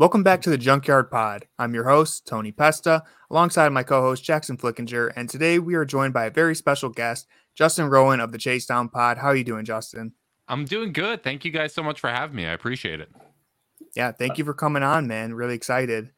Welcome back to the Junkyard Pod. I'm your host, Tony Pesta, alongside my co host, Jackson Flickinger, and today we are joined by a very special guest, Justin Rowan of the Chase Down Pod. How are you doing, Justin? I'm doing good. Thank you guys so much for having me. I appreciate it. Yeah, thank you for coming on, man. Really excited.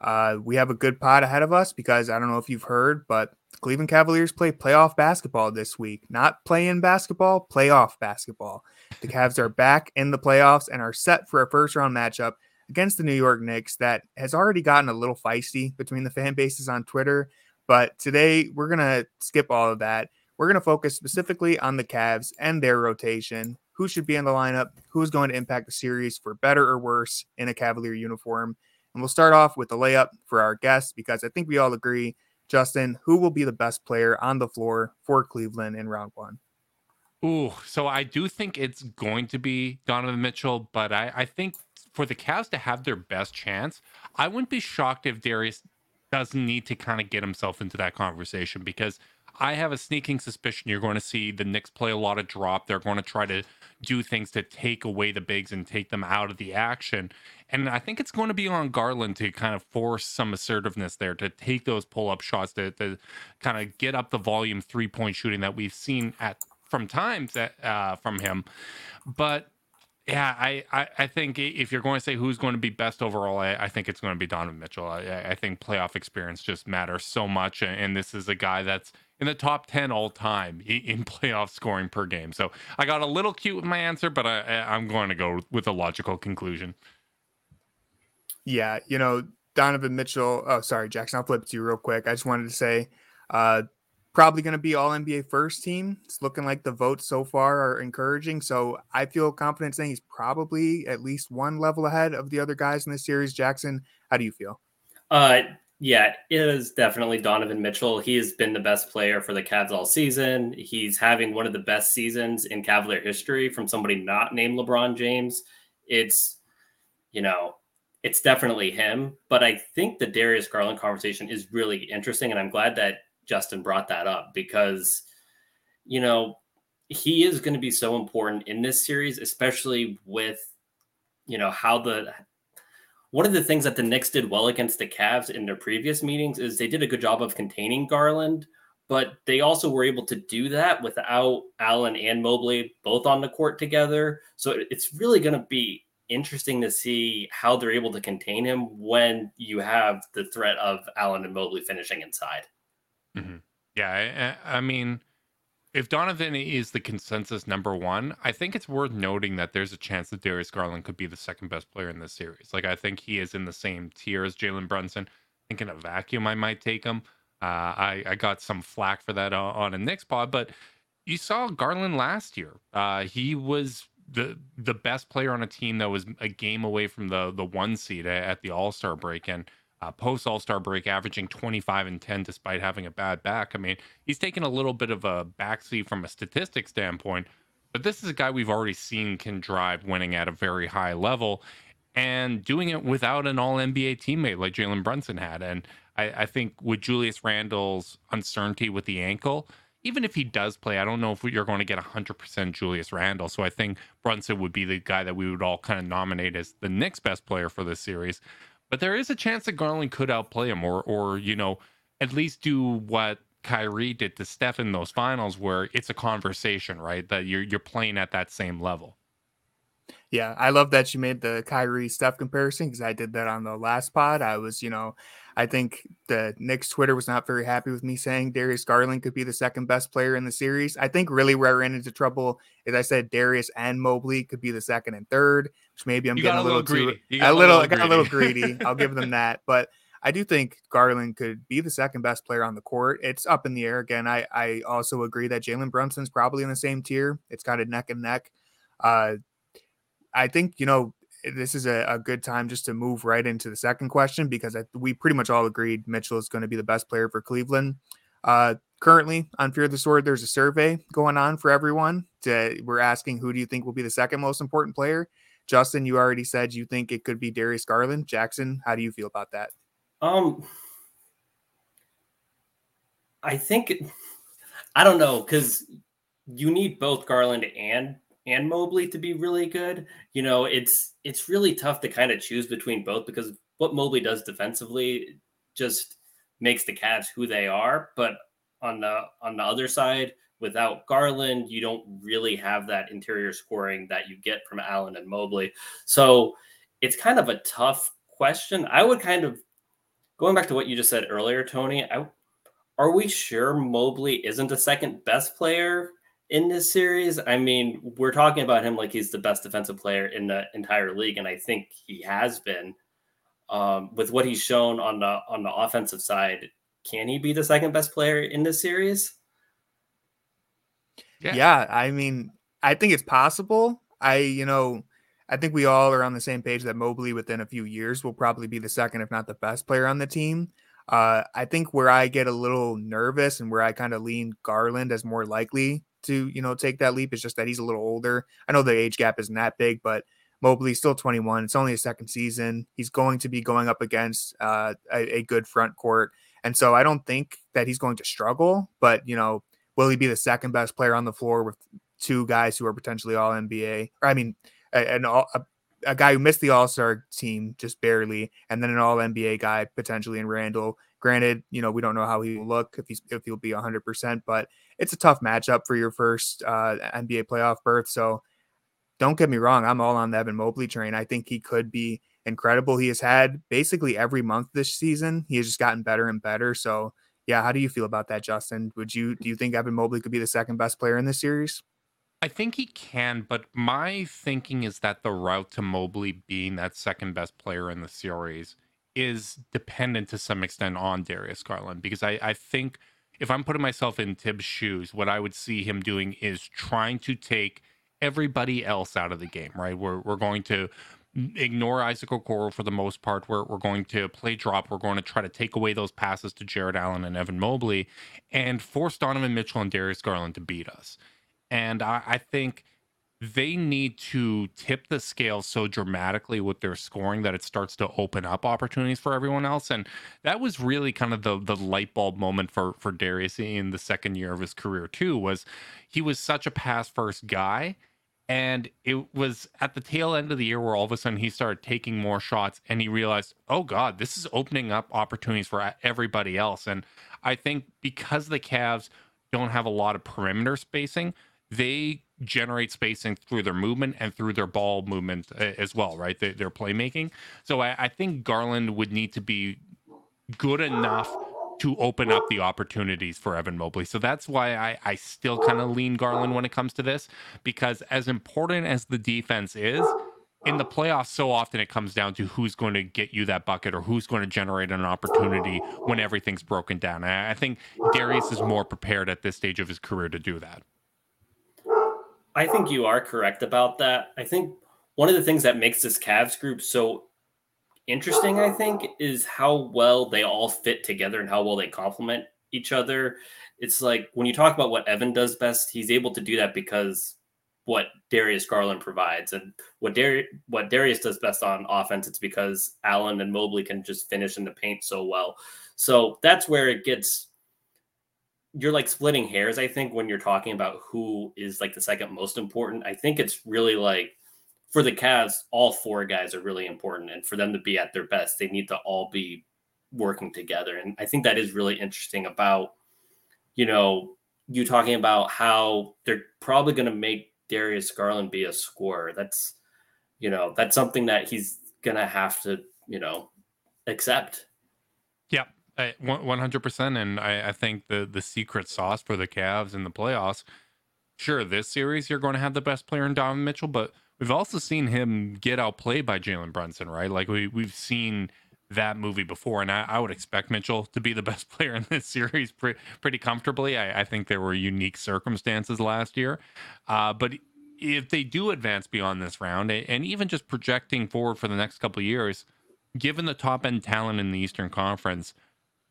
Uh, we have a good pod ahead of us because I don't know if you've heard, but the Cleveland Cavaliers play playoff basketball this week. Not play-in basketball, playoff basketball. The Cavs are back in the playoffs and are set for a first round matchup against the New York Knicks that has already gotten a little feisty between the fan bases on Twitter. But today we're going to skip all of that. We're going to focus specifically on the Cavs and their rotation, who should be in the lineup, who's going to impact the series for better or worse in a Cavalier uniform. And we'll start off with the layup for our guests because I think we all agree, Justin, who will be the best player on the floor for Cleveland in round one? Ooh, so I do think it's going to be Donovan Mitchell, but I, I think for the Cavs to have their best chance, I wouldn't be shocked if Darius doesn't need to kind of get himself into that conversation because I have a sneaking suspicion you're going to see the Knicks play a lot of drop. They're going to try to do things to take away the bigs and take them out of the action. And I think it's going to be on Garland to kind of force some assertiveness there to take those pull up shots to, to kind of get up the volume three point shooting that we've seen at from times uh, from him. But yeah, I, I, I, think if you're going to say who's going to be best overall, I, I think it's going to be Donovan Mitchell. I, I, think playoff experience just matters so much, and this is a guy that's in the top ten all time in playoff scoring per game. So I got a little cute with my answer, but I, I'm going to go with a logical conclusion. Yeah, you know Donovan Mitchell. Oh, sorry, Jackson. I'll flip to you real quick. I just wanted to say, uh, probably going to be all NBA first team. It's looking like the votes so far are encouraging. So I feel confident saying he's probably at least one level ahead of the other guys in the series. Jackson, how do you feel? Uh, yeah, it is definitely Donovan Mitchell. He has been the best player for the Cavs all season. He's having one of the best seasons in Cavalier history from somebody not named LeBron James. It's, you know, it's definitely him. But I think the Darius Garland conversation is really interesting. And I'm glad that Justin brought that up because, you know, he is going to be so important in this series, especially with, you know, how the one of the things that the Knicks did well against the Cavs in their previous meetings is they did a good job of containing Garland, but they also were able to do that without Allen and Mobley both on the court together. So it's really going to be interesting to see how they're able to contain him when you have the threat of Allen and Mobley finishing inside. Mm-hmm. Yeah, I, I mean, if Donovan is the consensus number one, I think it's worth noting that there's a chance that Darius Garland could be the second best player in this series. Like, I think he is in the same tier as Jalen Brunson. I think in a vacuum, I might take him. Uh, I, I got some flack for that on, on a Knicks pod, but you saw Garland last year. Uh, he was the the best player on a team that was a game away from the the one seed at the All Star break, and uh, post All Star break, averaging 25 and 10 despite having a bad back. I mean, he's taken a little bit of a backseat from a statistic standpoint, but this is a guy we've already seen can drive winning at a very high level and doing it without an all NBA teammate like Jalen Brunson had. And I, I, think with Julius Randle's uncertainty with the ankle, even if he does play, I don't know if you're going to get 100% Julius Randle. So I think Brunson would be the guy that we would all kind of nominate as the next best player for this series. But there is a chance that Garland could outplay him or or, you know, at least do what Kyrie did to Steph in those finals where it's a conversation, right? That you're you're playing at that same level. Yeah, I love that you made the Kyrie Steph comparison because I did that on the last pod. I was, you know, I think the Knicks Twitter was not very happy with me saying Darius Garland could be the second best player in the series. I think really where I ran into trouble is I said Darius and Mobley could be the second and third, which maybe I'm you getting a little, greedy. Too, a, little I got a little greedy. I'll give them that, but I do think Garland could be the second best player on the court. It's up in the air again. I I also agree that Jalen Brunson's probably in the same tier. It's kind of neck and neck. Uh, I think you know this is a, a, good time just to move right into the second question because I, we pretty much all agreed Mitchell is going to be the best player for Cleveland. Uh, currently on Fear the Sword, there's a survey going on for everyone. To, we're asking who do you think will be the second most important player? Justin, you already said you think it could be Darius Garland. Jackson, how do you feel about that? Um, I think I don't know because you need both Garland and and Mobley to be really good. You know, it's it's really tough to kind of choose between both because what Mobley does defensively just makes the Cavs who they are. But on the on the other side, without Garland, you don't really have that interior scoring that you get from Allen and Mobley. So it's kind of a tough question. I would kind of going back to what you just said earlier, Tony. I, are we sure Mobley isn't the second best player in this series? I mean, we're talking about him like he's the best defensive player in the entire league, and I think he has been. Um, with what he's shown on the on the offensive side, can he be the second best player in this series? Yeah. yeah, I mean, I think it's possible. I, you know, I think we all are on the same page that Mobley within a few years will probably be the second, if not the best player on the team. Uh, I think where I get a little nervous and where I kind of lean Garland as more likely to, you know, take that leap It's just that he's a little older. I know the age gap isn't that big, but Mobley's still 21. It's only a second season. He's going to be going up against uh, a, a, good front court. And so I don't think that he's going to struggle, but, you know, will he be the second best player on the floor with two guys who are potentially all NBA? Or, I mean, an all, a, a guy who missed the All Star team just barely, and then an All NBA guy potentially in Randle. Granted, you know we don't know how he will look if he's if he'll be 100, percent but it's a tough matchup for your first uh, NBA playoff berth. So don't get me wrong, I'm all on the Evan Mobley train. I think he could be incredible. He has had basically every month this season. He has just gotten better and better. So yeah, how do you feel about that, Justin? Would you do you think Evan Mobley could be the second best player in this series? I think he can, but my thinking is that the route to Mobley being that second best player in the series is dependent to some extent on Darius Garland because I, I think if I'm putting myself in Thibs' shoes, what I would see him doing is trying to take everybody else out of the game, right? We're, we're going to ignore Isaac Okoro for the most part. We're, we're going to play drop. We're going to try to take away those passes to Jarrett Allen and Evan Mobley and force Donovan Mitchell and Darius Garland to beat us. And I, I think they need to tip the scale so dramatically with their scoring that it starts to open up opportunities for everyone else. And that was really kind of the the light bulb moment for for Darius in the second year of his career too. Was he was such a pass first guy. And it was at the tail end of the year where all of a sudden he started taking more shots and he realized, oh God, this is opening up opportunities for everybody else. And I think because the Cavs don't have a lot of perimeter spacing, they generate spacing through their movement and through their ball movement uh, as well, right? Their, their playmaking. So I, I think Garland would need to be good enough to open up the opportunities for Evan Mobley. So that's why I, I still kind of lean Garland when it comes to this, because as important as the defense is, in the playoffs, so often it comes down to who's going to get you that bucket or who's going to generate an opportunity when everything's broken down. And I think Darius is more prepared at this stage of his career to do that. I think you are correct about that. I think one of the things that makes this Cavs group so interesting, I think, is how well they all fit together and how well they complement each other. It's like when you talk about what Evan does best, he's able to do that because what Darius Garland provides, and what Dar- what Darius does best on offense, it's because Allen and Mobley can just finish in the paint so well. So that's where it gets you're like splitting hairs, I think, when you're talking about who is like the second most important. I think it's really like for the Cavs, all four guys are really important. And for them to be at their best, they need to all be working together. And I think that is really interesting about, you know, you talking about how they're probably going to make Darius Garland be a scorer. That's, you know, that's something that he's going to have to, you know, accept. One hundred percent, and I, I, think the the secret sauce for the Cavs in the playoffs. Sure, this series you're going to have the best player in Donovan Mitchell, but we've also seen him get outplayed by Jalen Brunson, right? Like we we've seen that movie before, and I, I, would expect Mitchell to be the best player in this series pre- pretty comfortably. I, I, think there were unique circumstances last year, uh, but if they do advance beyond this round, and even just projecting forward for the next couple years, given the top end talent in the Eastern Conference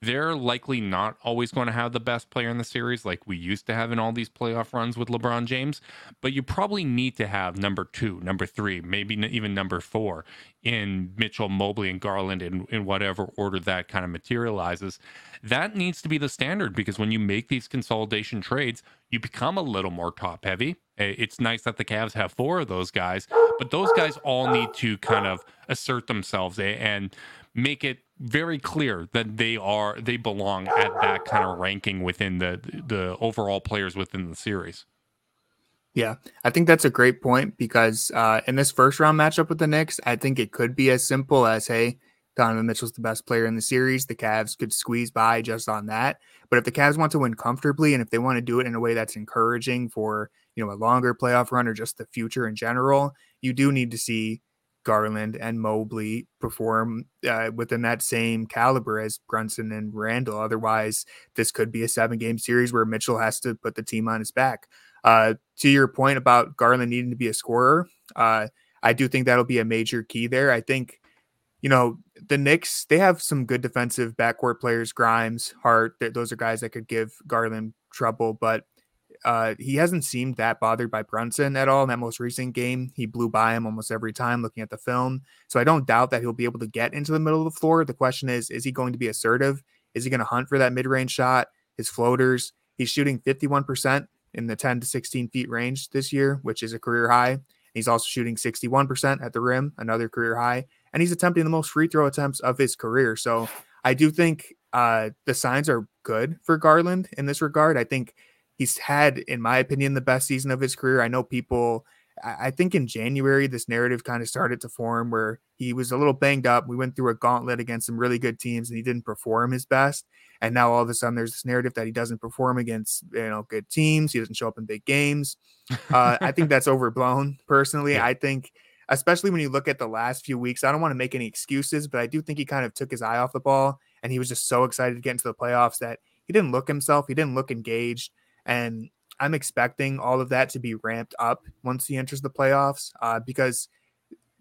they're likely not always going to have the best player in the series like we used to have in all these playoff runs with LeBron James, but you probably need to have number two, number three, maybe even number four in Mitchell, Mobley, and Garland in, in whatever order that kind of materializes. That needs to be the standard because when you make these consolidation trades, you become a little more top heavy. It's nice that the Cavs have four of those guys, but those guys all need to kind of assert themselves and make it very clear that they are they belong at that kind of ranking within the the overall players within the series. Yeah, I think that's a great point because uh, in this first round matchup with the Knicks, I think it could be as simple as, hey, Donovan Mitchell's the best player in the series. The Cavs could squeeze by just on that. But if the Cavs want to win comfortably and if they want to do it in a way that's encouraging for, you know, a longer playoff run or just the future in general, you do need to see Garland and Mobley perform uh, within that same caliber as Brunson and Randle. Otherwise, this could be a seven game series where Mitchell has to put the team on his back. Uh, to your point about Garland needing to be a scorer, uh, I do think that'll be a major key there. I think, you know, the Knicks, they have some good defensive backcourt players, Grimes, Hart. Those are guys that could give Garland trouble, but uh, he hasn't seemed that bothered by Brunson at all in that most recent game. He blew by him almost every time looking at the film. So I don't doubt that he'll be able to get into the middle of the floor. The question is, is he going to be assertive? Is he going to hunt for that mid range shot? His floaters. He's shooting 51% in the 10 to 16 feet range this year, which is a career high. He's also shooting 61% at the rim, another career high. And he's attempting the most free throw attempts of his career. So I do think uh, the signs are good for Garland in this regard. I think he's had, in my opinion, the best season of his career. I know people. I think in January, this narrative kind of started to form where he was a little banged up. We went through a gauntlet against some really good teams and he didn't perform his best. And now all of a sudden, there's this narrative that he doesn't perform against you know good teams. He doesn't show up in big games. Uh, I think that's overblown. Personally, yeah. I think, especially when you look at the last few weeks, I don't want to make any excuses, but I do think he kind of took his eye off the ball and he was just so excited to get into the playoffs that he didn't look himself. He didn't look engaged. And I'm expecting all of that to be ramped up once he enters the playoffs uh, because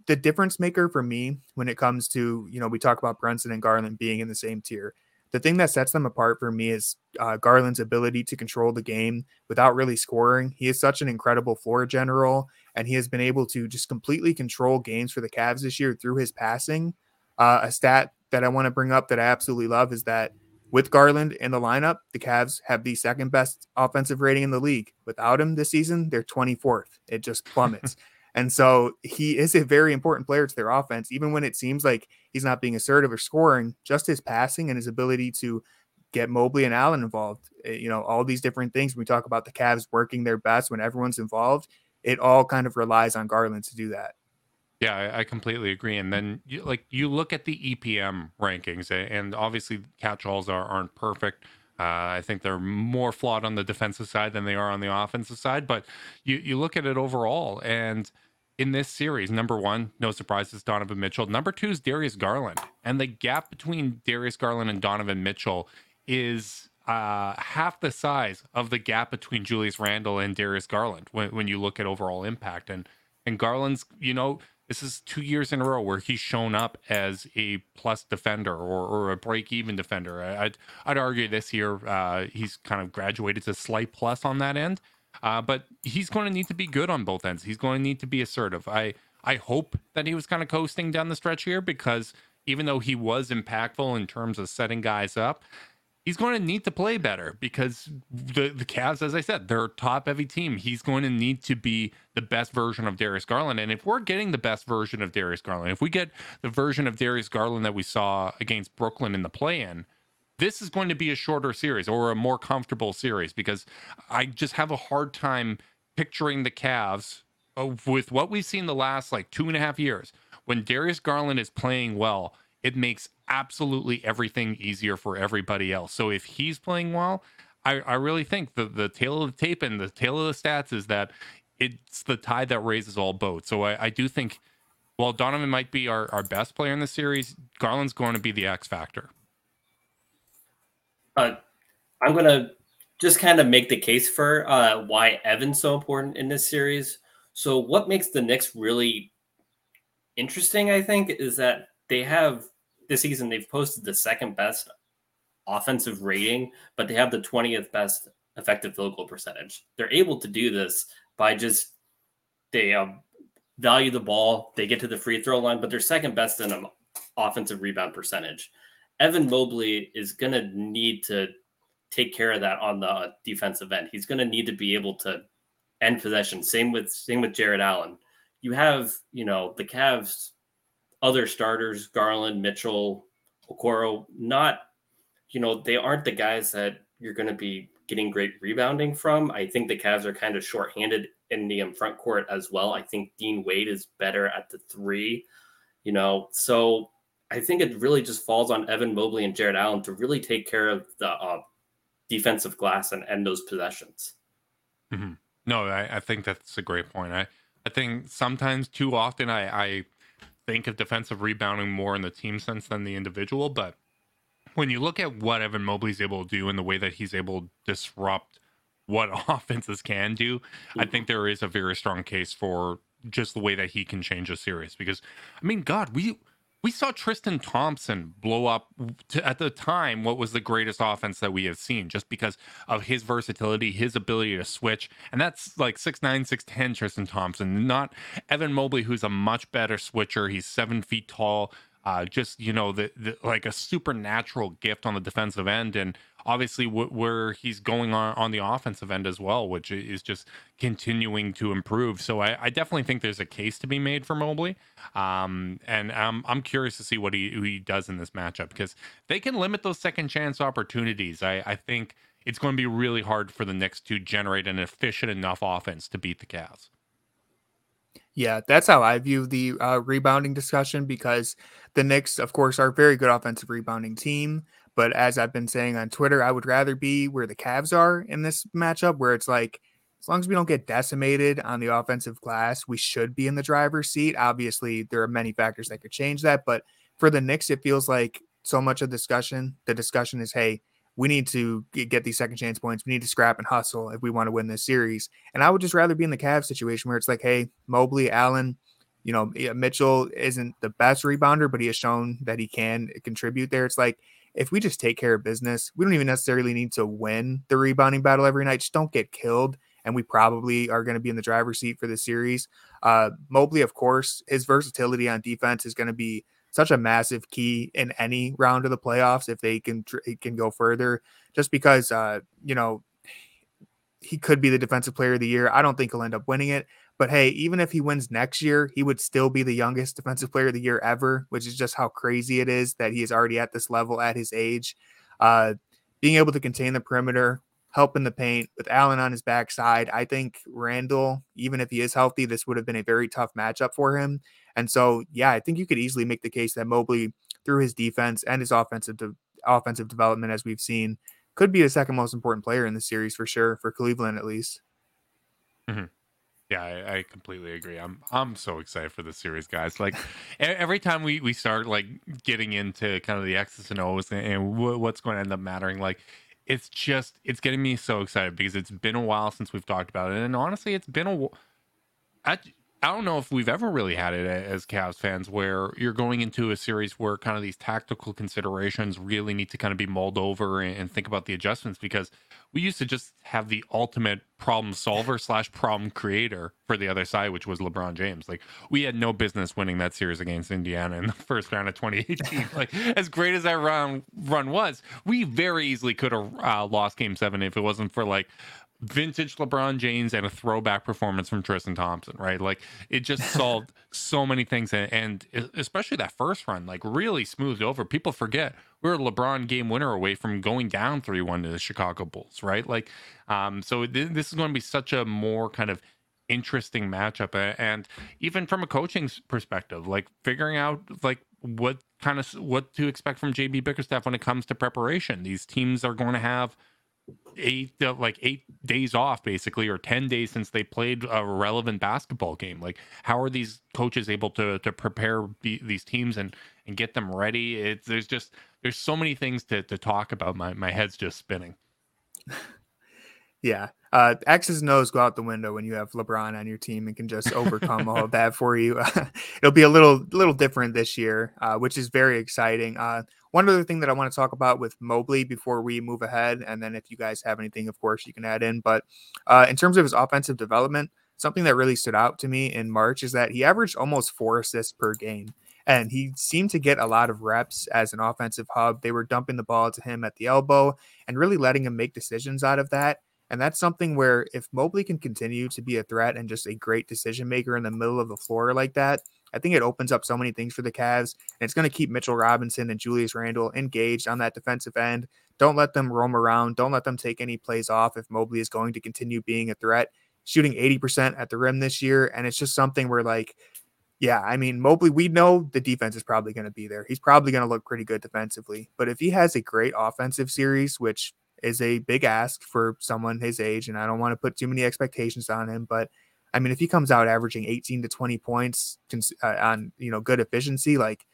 the difference maker for me when it comes to, you know, we talk about Brunson and Garland being in the same tier. The thing that sets them apart for me is uh, Garland's ability to control the game without really scoring. He is such an incredible floor general, and he has been able to just completely control games for the Cavs this year through his passing. Uh, a stat that I want to bring up that I absolutely love is that with Garland in the lineup, the Cavs have the second best offensive rating in the league. Without him this season, they're 24th. It just plummets. and so he is a very important player to their offense, even when it seems like he's not being assertive or scoring, just his passing and his ability to get Mobley and Allen involved. Eh, you know, all these different things. When we talk about the Cavs working their best when everyone's involved, it all kind of relies on Garland to do that. Yeah, I, I, completely agree. And then, you, like, you look at the EPM rankings, and obviously, catch-alls are, aren't perfect. Uh, I think they're more flawed on the defensive side than they are on the offensive side. But you you look at it overall, and in this series, number one, no surprises, Donovan Mitchell. Number two is Darius Garland, and the gap between Darius Garland and Donovan Mitchell is uh, half the size of the gap between Julius Randle and Darius Garland when, when you look at overall impact. And and Garland's, you know, this is two years in a row where he's shown up as a plus defender or, or a break even defender. I'd, I'd argue this year uh, he's kind of graduated to slight plus on that end. Uh, but he's going to need to be good on both ends. He's going to need to be assertive. I I hope that he was kind of coasting down the stretch here because even though he was impactful in terms of setting guys up, he's going to need to play better because the the Cavs, as I said, they're a top heavy team. He's going to need to be the best version of Darius Garland. And if we're getting the best version of Darius Garland, if we get the version of Darius Garland that we saw against Brooklyn in the play-in, this is going to be a shorter series or a more comfortable series because I just have a hard time picturing the Cavs uh, with what we've seen the last like two and a half years. When Darius Garland is playing well, it makes absolutely everything easier for everybody else. So if he's playing well, I, I really think the the tale of the tape and the tale of the stats is that it's the tide that raises all boats. So I, I do think while Donovan might be our, our best player in the series, Garland's going to be the X factor. Uh, I'm going to just kind of make the case for uh, why Evan's so important in this series. So, what makes the Knicks really interesting, I think, is that they have this season they've posted the second best offensive rating, but they have the 20th best effective field goal percentage. They're able to do this by just they um, value the ball, they get to the free throw line, but they're second best in an offensive rebound percentage. Evan Mobley is going to need to take care of that on the defensive end. He's going to need to be able to end possession. Same with same with Jarrett Allen. You have, you know, the Cavs other starters, Garland, Mitchell, Okoro, not, you know, they aren't the guys that you're going to be getting great rebounding from. I think the Cavs are kind of shorthanded in the front court as well. I think Dean Wade is better at the three, you know, so I think it really just falls on Evan Mobley and Jarrett Allen to really take care of the uh, defensive glass and end those possessions. Mm-hmm. No, I, I, think that's a great point. I, I think sometimes too often I, I think of defensive rebounding more in the team sense than the individual, but when you look at what Evan Mobley's able to do and the way that he's able to disrupt what offenses can do, I think there is a very strong case for just the way that he can change a series. Because I mean, God, we we saw Tristan Thompson blow up to, at the time what was the greatest offense that we have seen just because of his versatility, his ability to switch. And that's like 6'9, 6'10 Tristan Thompson, not Evan Mobley, who's a much better switcher. He's seven feet tall, uh, just, you know, the, the, like a supernatural gift on the defensive end. And obviously where he's going on on the offensive end as well, which is just continuing to improve. So I, I definitely think there's a case to be made for Mobley, um, and I'm I'm curious to see what he he does in this matchup because they can limit those second chance opportunities. I I think it's going to be really hard for the Knicks to generate an efficient enough offense to beat the Cavs. Yeah, that's how I view the uh, rebounding discussion because the Knicks, of course, are a very good offensive rebounding team. But as I've been saying on Twitter, I would rather be where the Cavs are in this matchup, where it's like, as long as we don't get decimated on the offensive glass, we should be in the driver's seat. Obviously, there are many factors that could change that. But for the Knicks, it feels like so much of discussion, the discussion is, hey, we need to get these second chance points. We need to scrap and hustle if we want to win this series. And I would just rather be in the Cavs situation where it's like, hey, Mobley, Allen, you know, Mitchell isn't the best rebounder, but he has shown that he can contribute there. It's like, if we just take care of business, we don't even necessarily need to win the rebounding battle every night. Just don't get killed. And we probably are going to be in the driver's seat for the series. Uh, Mobley, of course, his versatility on defense is going to be such a massive key in any round of the playoffs if they can can go further. Just because, uh, you know, he could be the defensive player of the year. I don't think he'll end up winning it, but hey, even if he wins next year, he would still be the youngest defensive player of the year ever, which is just how crazy it is that he is already at this level at his age. Uh, being able to contain the perimeter, help in the paint with Allen on his backside, I think Randle, even if he is healthy, this would have been a very tough matchup for him. And so, yeah, I think you could easily make the case that Mobley, through his defense and his offensive de- offensive development, as we've seen, could be the second most important player in the series for sure, for Cleveland at least. Mm-hmm. Yeah, I, I, completely agree. I'm I'm so excited for this series, guys. Like every time we we start like getting into kind of the X's and O's and, and w- what's going to end up mattering, like it's just it's getting me so excited because it's been a while since we've talked about it, and honestly, it's been a. I, I don't know if we've ever really had it as Cavs fans where you're going into a series where kind of these tactical considerations really need to kind of be mulled over and, think about the adjustments because we used to just have the ultimate problem solver slash problem creator for the other side, which was LeBron James. Like we had no business winning that series against Indiana in the first round of 2018. like as great as that run run was, we very easily could have uh, lost Game Seven if it wasn't for like vintage LeBron James and a throwback performance from Tristan Thompson, right? Like it just solved so many things, and, and, especially that first run, like really smoothed over. People forget we were a LeBron game winner away from going down three one to the Chicago Bulls, right? Like, um, so th- this is going to be such a more kind of interesting matchup, and even from a coaching perspective, like figuring out like what kind of what to expect from JB Bickerstaff when it comes to preparation. These teams are going to have eight uh, like eight days off basically or 10 days since they played a relevant basketball game. Like how are these coaches able to to prepare be, these teams and and get them ready? It's there's just there's so many things to to talk about. My my head's just spinning. Yeah. Uh x's and o's go out the window when you have lebron on your team and can just overcome all of that for you. It'll be a little little different this year uh which is very exciting. Uh one other thing that I want to talk about with Mobley before we move ahead, and then if you guys have anything, of course, you can add in. But uh, in terms of his offensive development, something that really stood out to me in March is that he averaged almost four assists per game. And he seemed to get a lot of reps as an offensive hub. They were dumping the ball to him at the elbow and really letting him make decisions out of that. And that's something where if Mobley can continue to be a threat and just a great decision maker in the middle of the floor like that, I think it opens up so many things for the Cavs. And it's going to keep Mitchell Robinson and Julius Randle engaged on that defensive end. Don't let them roam around. Don't let them take any plays off if Mobley is going to continue being a threat. Shooting 80% at the rim this year. And it's just something where, like, yeah, I mean, Mobley, we know the defense is probably going to be there. He's probably going to look pretty good defensively. But if he has a great offensive series, which is a big ask for someone his age, and I don't want to put too many expectations on him, but I mean, if he comes out averaging 18 to 20 points uh, on you know good efficiency, like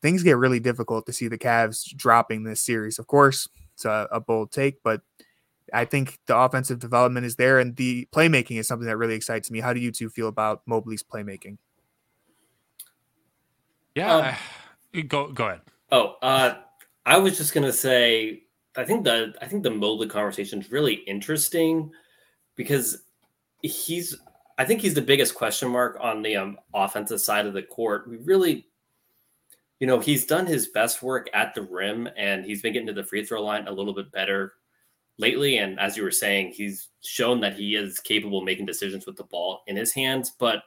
things get really difficult to see the Cavs dropping this series. Of course, it's a, a bold take, but I think the offensive development is there, and the playmaking is something that really excites me. How do you two feel about Mobley's playmaking? Yeah, um, go go ahead. Oh, uh, I was just gonna say I think the I think the Mobley conversation is really interesting because he's I think he's the biggest question mark on the um, offensive side of the court. We really, you know, he's done his best work at the rim and he's been getting to the free throw line a little bit better lately. And as you were saying, he's shown that he is capable of making decisions with the ball in his hands. But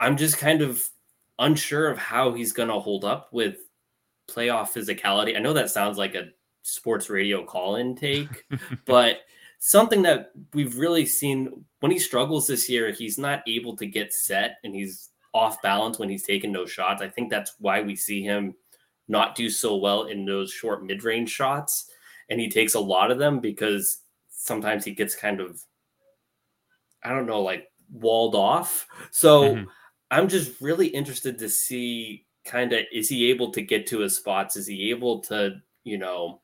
I'm just kind of unsure of how he's going to hold up with playoff physicality. I know that sounds like a sports radio call in take, but something that we've really seen when he struggles this year, he's not able to get set and he's off balance when he's taking those shots. I think that's why we see him not do so well in those short mid range shots. And he takes a lot of them because sometimes he gets kind of, I don't know, like walled off. So mm-hmm. I'm just really interested to see kind of is he able to get to his spots? Is he able to, you know,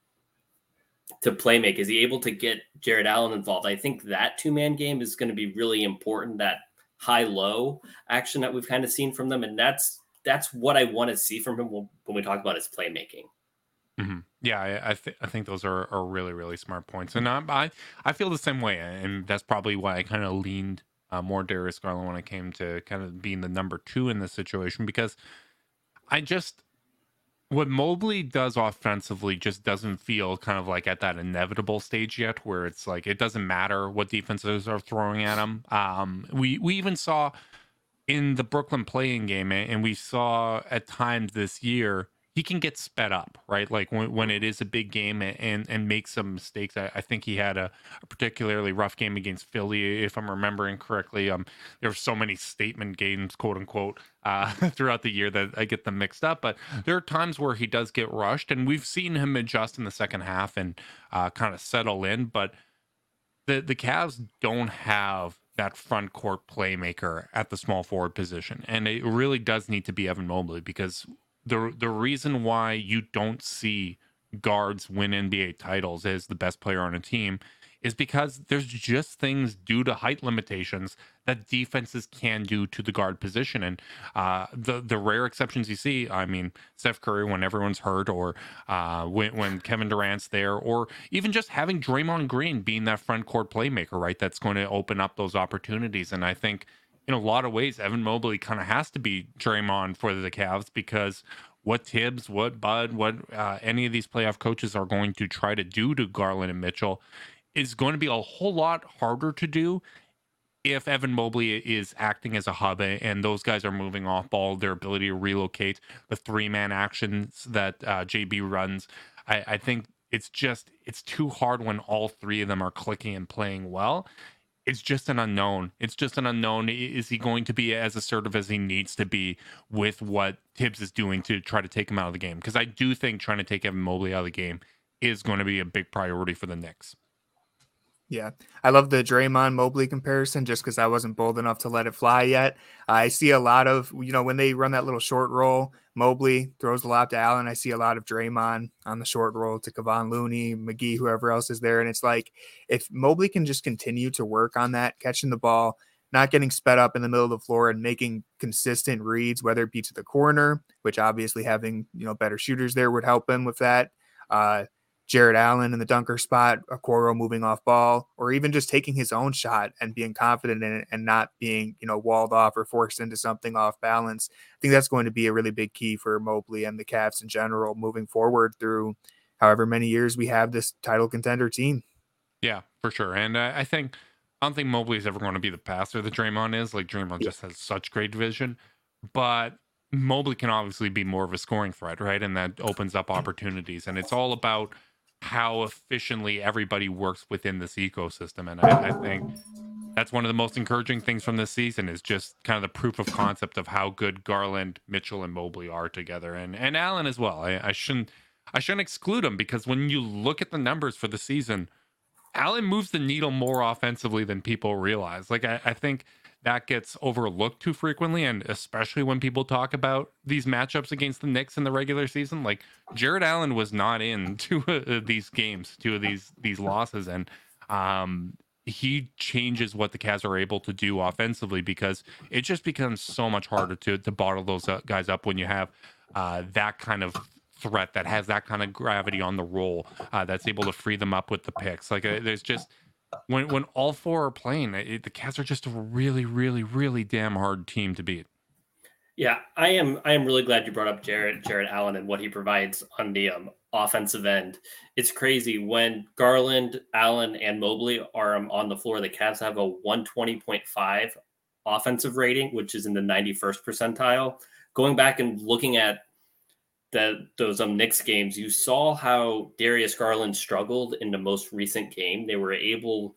to play make? Is he able to get Jarrett Allen involved? I think that two man game is going to be really important. That high low action that we've kind of seen from them, and that's that's what I want to see from him when, we talk about his playmaking. Mm-hmm. Yeah, I I, th- I, think those are, are really really smart points, and I, I I feel the same way, and that's probably why I kind of leaned uh, more Darius Garland when I came to kind of being the number two in this situation because I just what Mobley does offensively just doesn't feel kind of like at that inevitable stage yet, where it's like it doesn't matter what defenses are throwing at him. Um, we we even saw in the Brooklyn play-in game, and we saw at times this year he can get sped up, right? Like when, when it is a big game and and make some mistakes. I, I think he had a, a, particularly rough game against Philly, if I'm remembering correctly. Um, there were so many statement games, quote unquote, uh, throughout the year that I get them mixed up. But there are times where he does get rushed, and we've seen him adjust in the second half and uh, kind of settle in. But the the Cavs don't have that front court playmaker at the small forward position. And it really does need to be Evan Mobley because the the reason why you don't see guards win NBA titles as the best player on a team is because there's just things due to height limitations that defenses can do to the guard position. And uh, the the rare exceptions you see, I mean, Steph Curry when everyone's hurt, or uh, when, when Kevin Durant's there, or even just having Draymond Green being that front court playmaker, right? That's going to open up those opportunities. And I think in a lot of ways, Evan Mobley kind of has to be Draymond for the Cavs because what Thibs, what Bud, what uh, any of these playoff coaches are going to try to do to Garland and Mitchell is going to be a whole lot harder to do if Evan Mobley is acting as a hub and those guys are moving off ball, their ability to relocate the three man actions that uh, JB runs. I, I think it's just it's too hard when all three of them are clicking and playing well it's just an unknown. It's just an unknown. Is he going to be as assertive as he needs to be with what Thibs is doing to try to take him out of the game? Because I do think trying to take Evan Mobley out of the game is going to be a big priority for the Knicks. Yeah, I love the Draymond Mobley comparison just because I wasn't bold enough to let it fly yet. I see a lot of, you know, when they run that little short roll, Mobley throws the lob to Allen. I see a lot of Draymond on the short roll to Kevon Looney, McGee, whoever else is there. And it's like if Mobley can just continue to work on that, catching the ball, not getting sped up in the middle of the floor and making consistent reads, whether it be to the corner, which obviously having you know better shooters there would help him with that. Uh, Jarrett Allen in the dunker spot, Okoro moving off ball, or even just taking his own shot and being confident in it and not being, you know, walled off or forced into something off balance. I think that's going to be a really big key for Mobley and the Cavs in general moving forward through however many years we have this title contender team. Yeah, for sure. And uh, I think I don't think Mobley is ever going to be the passer that Draymond is. Like Draymond just has such great vision, but Mobley can obviously be more of a scoring threat, right? And that opens up opportunities. And it's all about how efficiently everybody works within this ecosystem. And I, I, think that's one of the most encouraging things from this season is just kind of the proof of concept of how good Garland, Mitchell, and Mobley are together, and and Allen as well. I, I shouldn't I shouldn't exclude him because when you look at the numbers for the season, Allen moves the needle more offensively than people realize. Like I, I think that gets overlooked too frequently, and especially when people talk about these matchups against the Knicks in the regular season. Like Jarrett Allen was not in two of these games, two of these these losses, and um, he changes what the Cavs are able to do offensively because it just becomes so much harder to to bottle those uh, guys up when you have uh, that kind of threat that has that kind of gravity on the roll uh, that's able to free them up with the picks. Like uh, there's just when when all four are playing, it, the Cavs are just a really, really, really damn hard team to beat. Yeah, I am. I am really glad you brought up Jarrett Jarrett Allen and what he provides on the um, offensive end. It's crazy when Garland, Allen, and Mobley are um, on the floor. The Cavs have a one twenty point five offensive rating, which is in the ninety first percentile. Going back and looking at that those um Knicks games, you saw how Darius Garland struggled in the most recent game. They were able,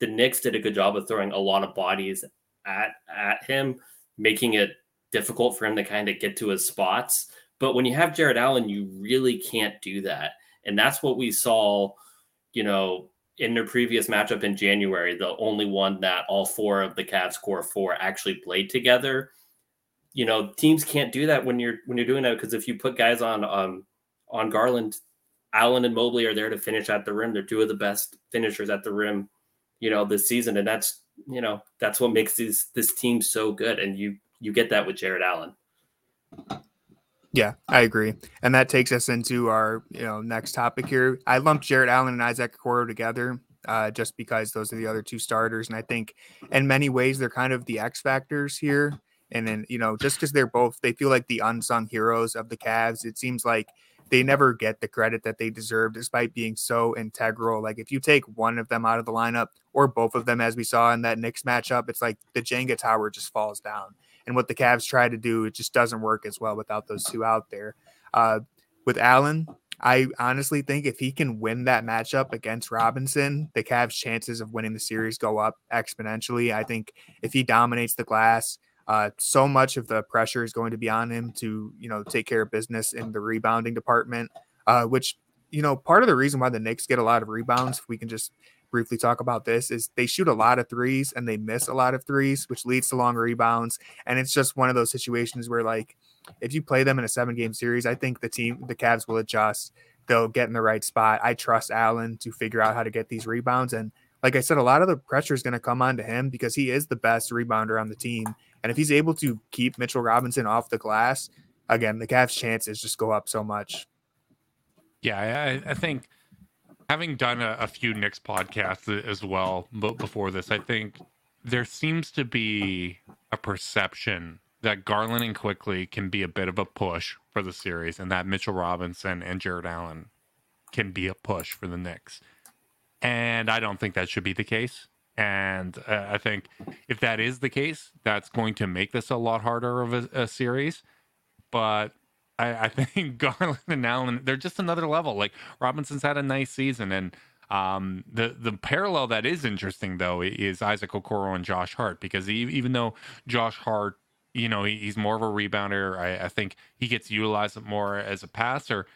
the Knicks did a good job of throwing a lot of bodies at at him, making it difficult for him to kind of get to his spots. But when you have Jarrett Allen, you really can't do that, and that's what we saw. You know, in their previous matchup in January, the only one that all four of the Cavs core four actually played together you know teams can't do that when you're when you're doing that because if you put guys on um on Garland, Allen and Mobley are there to finish at the rim. They're two of the best finishers at the rim, you know, this season, and that's you know that's what makes this this team so good. And you you get that with Jarrett Allen. Yeah, I agree, and that takes us into our you know next topic here. I lumped Jarrett Allen and Isaac Okoro together uh, just because those are the other two starters, and I think in many ways they're kind of the X factors here and then, you know, just because they're both, they feel like the unsung heroes of the Cavs. It seems like they never get the credit that they deserve despite being so integral. Like if you take one of them out of the lineup or both of them, as we saw in that Knicks matchup, it's like the Jenga tower just falls down. And what the Cavs try to do, it just doesn't work as well without those two out there. Uh, with Allen, I honestly think if he can win that matchup against Robinson, the Cavs' chances of winning the series go up exponentially. I think if he dominates the glass, uh, so much of the pressure is going to be on him to, you know, take care of business in the rebounding department, uh, which, you know, part of the reason why the Knicks get a lot of rebounds, if we can just briefly talk about this, is they shoot a lot of threes and they miss a lot of threes, which leads to long rebounds. And it's just one of those situations where, like, if you play them in a seven game series, I think the team, the Cavs will adjust. They'll get in the right spot. I trust Allen to figure out how to get these rebounds. And like I said, a lot of the pressure is going to come onto him because he is the best rebounder on the team. And if he's able to keep Mitchell Robinson off the glass, again, the Cavs' chances just go up so much. Yeah, I, I think having done a, a, few Knicks podcasts as well before this, I think there seems to be a perception that Garland and Quickley can be a bit of a push for the series, and that Mitchell Robinson and Jarrett Allen can be a push for the Knicks. And I don't think that should be the case. And uh, I think if that is the case, that's going to make this a lot harder of a, a series. But I, I, think Garland and Allen, they're just another level. Like Robinson's had a nice season. And um, the, the parallel that is interesting, though, is Isaac Okoro and Josh Hart, because he, even though Josh Hart, you know, he, he's more of a rebounder, I, I think he gets utilized more as a passer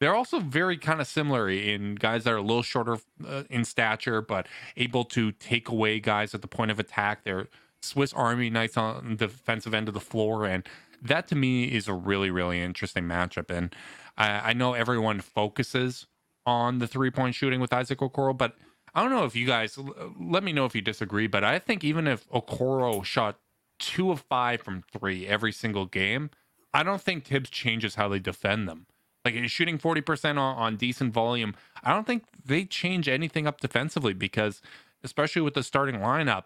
they're also very kind of similar in guys that are a little shorter uh, in stature, but able to take away guys at the point of attack. They're Swiss Army knights on the defensive end of the floor. And that to me is a really, really interesting matchup. And I, I know everyone focuses on the three point shooting with Isaac Okoro, but I don't know if you guys let me know if you disagree, but I think even if Okoro shot two of five from three every single game, I don't think Thibs changes how they defend them. Like he's shooting 40% on, on decent volume. I don't think they change anything up defensively because, especially with the starting lineup,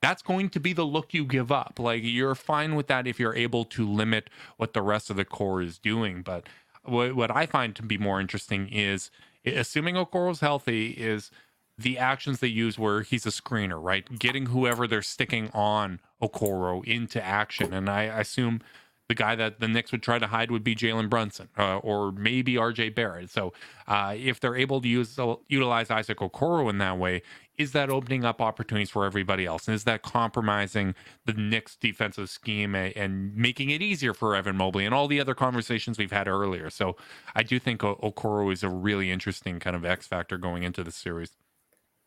that's going to be the look you give up. Like you're fine with that if you're able to limit what the rest of the core is doing. But what, what I find to be more interesting is assuming Okoro's healthy is the actions they use where he's a screener, right? Getting whoever they're sticking on Okoro into action. And I, I assume the guy that the Knicks would try to hide would be Jalen Brunson uh, or maybe RJ Barrett. So uh, if they're able to use utilize Isaac Okoro in that way, is that opening up opportunities for everybody else? And is that compromising the Knicks defensive scheme and, and making it easier for Evan Mobley and all the other conversations we've had earlier? So I do think Okoro is a really interesting kind of X factor going into the series.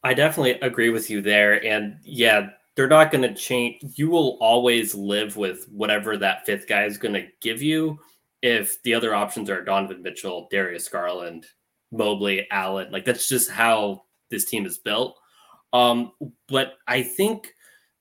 I definitely agree with you there. And yeah, they're not going to change. You will always live with whatever that fifth guy is going to give you. If the other options are Donovan Mitchell, Darius Garland, Mobley, Allen, like that's just how this team is built. Um, but I think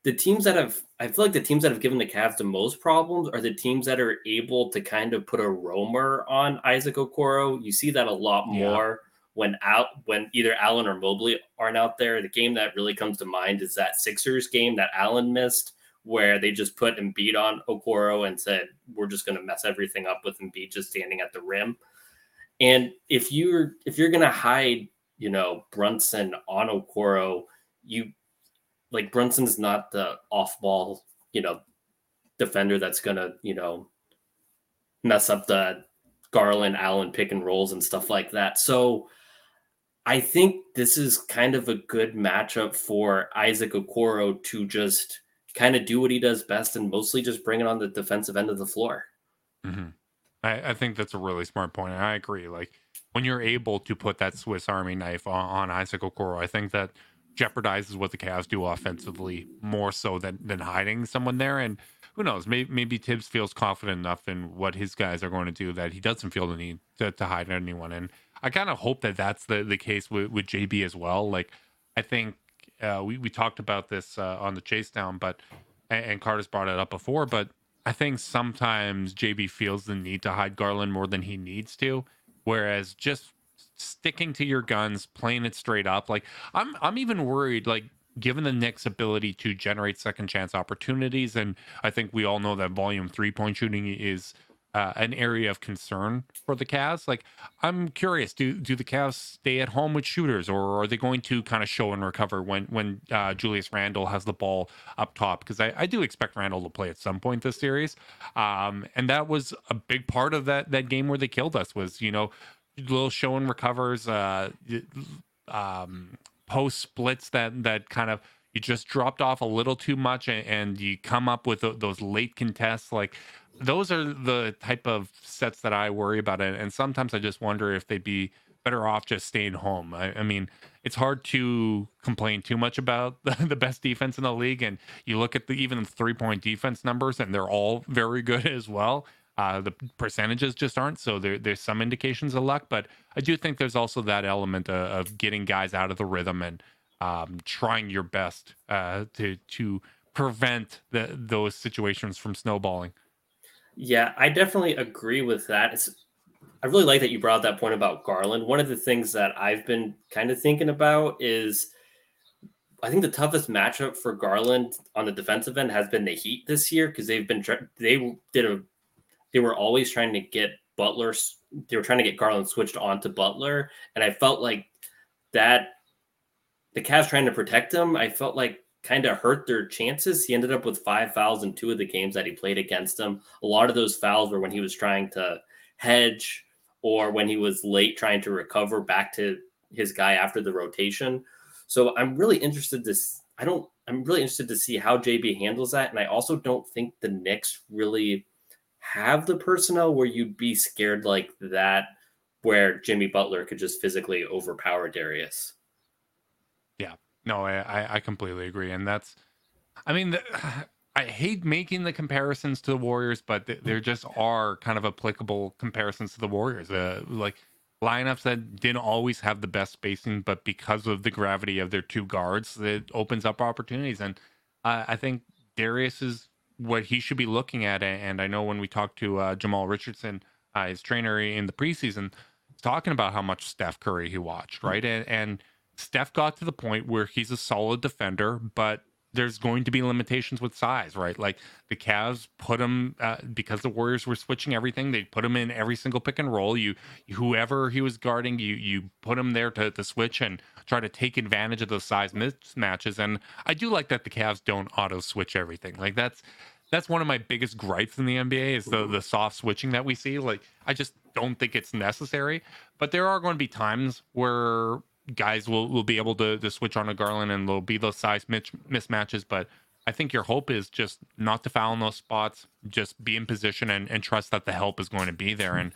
the teams that have, I feel like the teams that have given the Cavs the most problems are the teams that are able to kind of put a roamer on Isaac Okoro. You see that a lot more when out when either Allen or Mobley aren't out there. The game that really comes to mind is that Sixers game that Allen missed, where they just put Embiid on Okoro and said, "We're just going to mess everything up with Embiid just standing at the rim." And if you're if you're going to hide, you know, Brunson on Okoro, you like Brunson's not the off ball, you know, defender that's going to, you know, mess up the Garland Allen pick and rolls and stuff like that. So I think this is kind of a good matchup for Isaac Okoro to just kind of do what he does best and mostly just bring it on the defensive end of the floor. Mm-hmm. I, I, think that's a really smart point. I agree. Like when you're able to put that Swiss Army knife on, on Isaac Okoro, I think that jeopardizes what the Cavs do offensively more so than, than hiding someone there. And who knows? Maybe, maybe Thibs feels confident enough in what his guys are going to do that he doesn't feel the need to, to hide anyone. And I kind of hope that that's the the case with, with JB as well. Like, I think uh, we we talked about this uh, on the chase down, but and, and Carter's brought it up before, but I think sometimes JB feels the need to hide Garland more than he needs to, whereas just sticking to your guns, playing it straight up. Like I'm I'm even worried like given the Knicks' ability to generate second chance opportunities, and I think we all know that volume three point shooting is uh, an area of concern for the Cavs. Like, I'm curious do do the Cavs stay at home with shooters, or are they going to kind of show and recover when when uh, Julius Randle has the ball up top? Because I, I do expect Randle to play at some point this series, um, and that was a big part of that that game where they killed us was you know little show and recovers, uh, um, post splits that that kind of you just dropped off a little too much and, and you come up with those late contests like those are the type of sets that I worry about. And sometimes I just wonder if they'd be better off just staying home. I, I mean, it's hard to complain too much about the, the, best defense in the league. And you look at the even three point defense numbers, and they're all very good as well. Uh, the percentages just aren't. So there, there's some indications of luck, but I do think there's also that element of, of getting guys out of the rhythm and um, trying your best uh, to to prevent the, those situations from snowballing. Yeah, I definitely agree with that. It's, I really like that you brought that point about Garland. One of the things that I've been kind of thinking about is I think the toughest matchup for Garland on the defensive end has been the Heat this year because they've been they did a they were always trying to get Butler they were trying to get Garland switched on to Butler and I felt like that the Cavs trying to protect him I felt like kind of hurt their chances. He ended up with five fouls in two of the games that he played against them. A lot of those fouls were when he was trying to hedge or when he was late trying to recover back to his guy after the rotation. So I'm really interested to I don't I'm really interested to see how JB handles that and I also don't think the Knicks really have the personnel where you'd be scared like that where Jimmy Butler could just physically overpower Darius. No, I, I completely agree, and that's, I mean, the, I hate making the comparisons to the Warriors, but there just are kind of applicable comparisons to the Warriors. Uh, like lineups that didn't always have the best spacing, but because of the gravity of their two guards, it opens up opportunities. And uh, I think Darius is what he should be looking at. And I know when we talked to uh, Jamal Richardson, uh, his trainer in the preseason, talking about how much Steph Curry he watched, right? And, and Steph got to the point where he's a solid defender, but there's going to be limitations with size, right? Like the Cavs put him uh, because the Warriors were switching everything. They put him in every single pick and roll. You, whoever he was guarding, you you put him there to, to switch and try to take advantage of those size mismatches. And I do like that the Cavs don't auto switch everything. Like that's that's one of my biggest gripes in the NBA is the the soft switching that we see. Like I just don't think it's necessary. But there are going to be times where guys will, will be able to, to switch on a Garland and there'll be those size mismatches. But I think your hope is just not to foul in those spots, just be in position and, and trust that the help is going to be there. And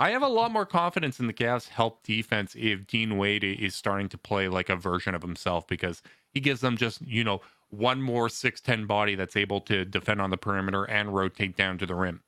I have a lot more confidence in the Cavs' help defense if Dean Wade is starting to play like a version of himself because he gives them just, you know, one more 6'10 body that's able to defend on the perimeter and rotate down to the rim.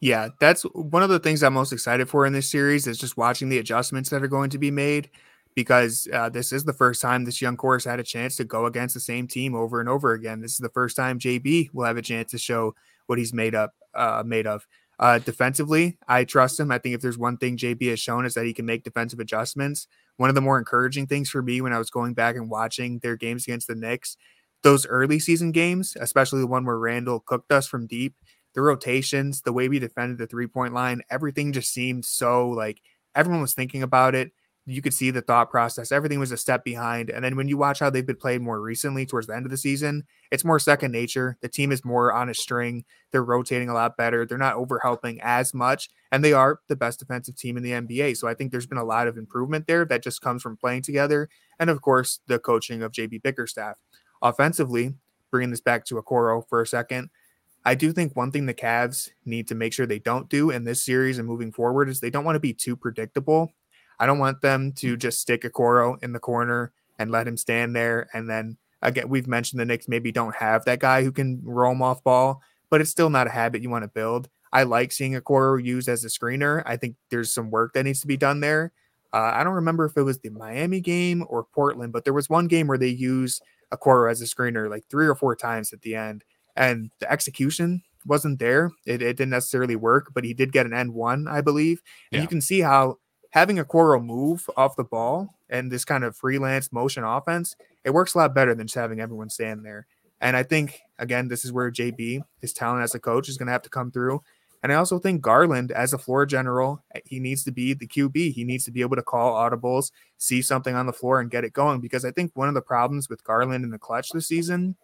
Yeah, that's one of the things I'm most excited for in this series is just watching the adjustments that are going to be made because uh, this is the first time this young has had a chance to go against the same team over and over again. This is the first time JB will have a chance to show what he's made up uh, made of. Uh, defensively, I trust him. I think if there's one thing JB has shown is that he can make defensive adjustments. One of the more encouraging things for me when I was going back and watching their games against the Knicks, those early season games, especially the one where Randle cooked us from deep, the rotations, the way we defended the three point line, everything just seemed so like everyone was thinking about it. You could see the thought process. Everything was a step behind. And then when you watch how they've been played more recently towards the end of the season, it's more second nature. The team is more on a string. They're rotating a lot better. They're not overhelping as much. And they are the best defensive team in the NBA. So I think there's been a lot of improvement there that just comes from playing together. And of course, the coaching of JB Bickerstaff. Offensively, bringing this back to Okoro for a second, I do think one thing the Cavs need to make sure they don't do in this series and moving forward is they don't want to be too predictable. I don't want them to just stick Okoro in the corner and let him stand there. And then again, we've mentioned the Knicks maybe don't have that guy who can roam off ball, but it's still not a habit you want to build. I like seeing Okoro used as a screener. I think there's some work that needs to be done there. Uh, I don't remember if it was the Miami game or Portland, but there was one game where they used Okoro as a screener like three or four times at the end and the execution wasn't there. It, it didn't necessarily work, but he did get an and-one, I believe. And yeah. you can see how having a Okoro move off the ball and this kind of freelance motion offense, it works a lot better than just having everyone stand there. And I think again, this is where JB, his talent as a coach, is going to have to come through. And I also think Garland, as a floor general, he needs to be the QB. He needs to be able to call audibles, see something on the floor, and get it going. Because I think one of the problems with Garland in the clutch this season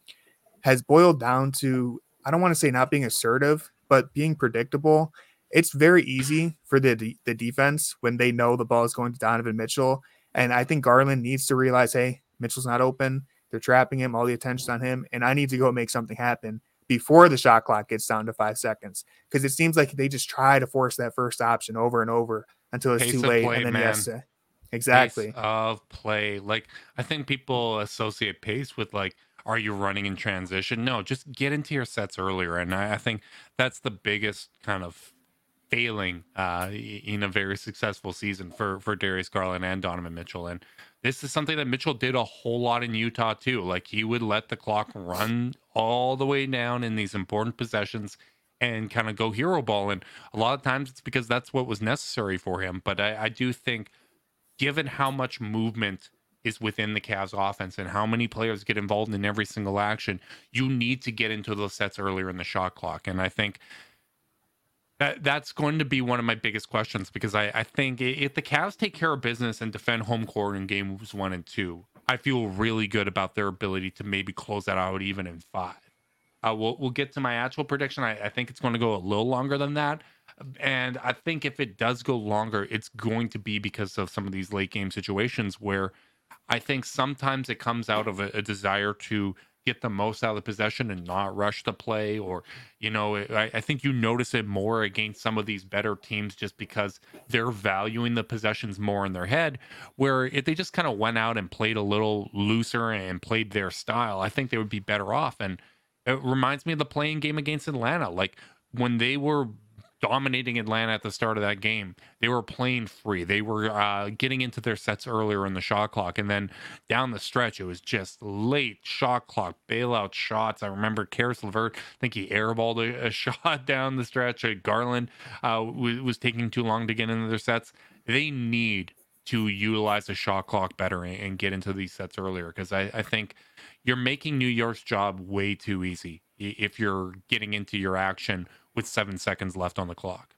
has boiled down to I don't want to say not being assertive, but being predictable. It's very easy for the the defense when they know the ball is going to Donovan Mitchell, and I think Garland needs to realize, hey, Mitchell's not open. They're trapping him. All the attention's on him, and I need to go make something happen before the shot clock gets down to five seconds because it seems like they just try to force that first option over and over until it's Pace too late, play, and then man. yes, exactly pace of play. Like I think people associate pace with like are you running in transition? No, just get into your sets earlier. And I, I think that's the biggest kind of failing uh, in a very successful season for for Darius Garland and Donovan Mitchell. And this is something that Mitchell did a whole lot in Utah too. Like he would let the clock run all the way down in these important possessions and kind of go hero ball. And a lot of times it's because that's what was necessary for him. But I, I do think, given how much movement is within the Cavs offense and how many players get involved in every single action, you need to get into those sets earlier in the shot clock. And I think that that's going to be one of my biggest questions because I, I think if the Cavs take care of business and defend home court in games one and two, I feel really good about their ability to maybe close that out even in five. Uh, we'll we'll get to my actual prediction. I, I think it's going to go a little longer than that. And I think if it does go longer, it's going to be because of some of these late game situations where I think sometimes it comes out of a, a, desire to get the most out of the possession and not rush the play. Or, you know, I, I, think you notice it more against some of these better teams just because they're valuing the possessions more in their head. Where if they just kind of went out and played a little looser and played their style, I think they would be better off. And it reminds me of the play-in game against Atlanta. Like when they were dominating Atlanta at the start of that game. They were playing free. They were uh, getting into their sets earlier in the shot clock. And then down the stretch, it was just late shot clock, bailout shots. I remember Caris LeVert, I think he airballed a, a shot down the stretch. Uh, Garland uh, was, was taking too long to get into their sets. They need to utilize the shot clock better and, and get into these sets earlier because I, I think you're making New York's job way too easy if you're getting into your action with seven seconds left on the clock.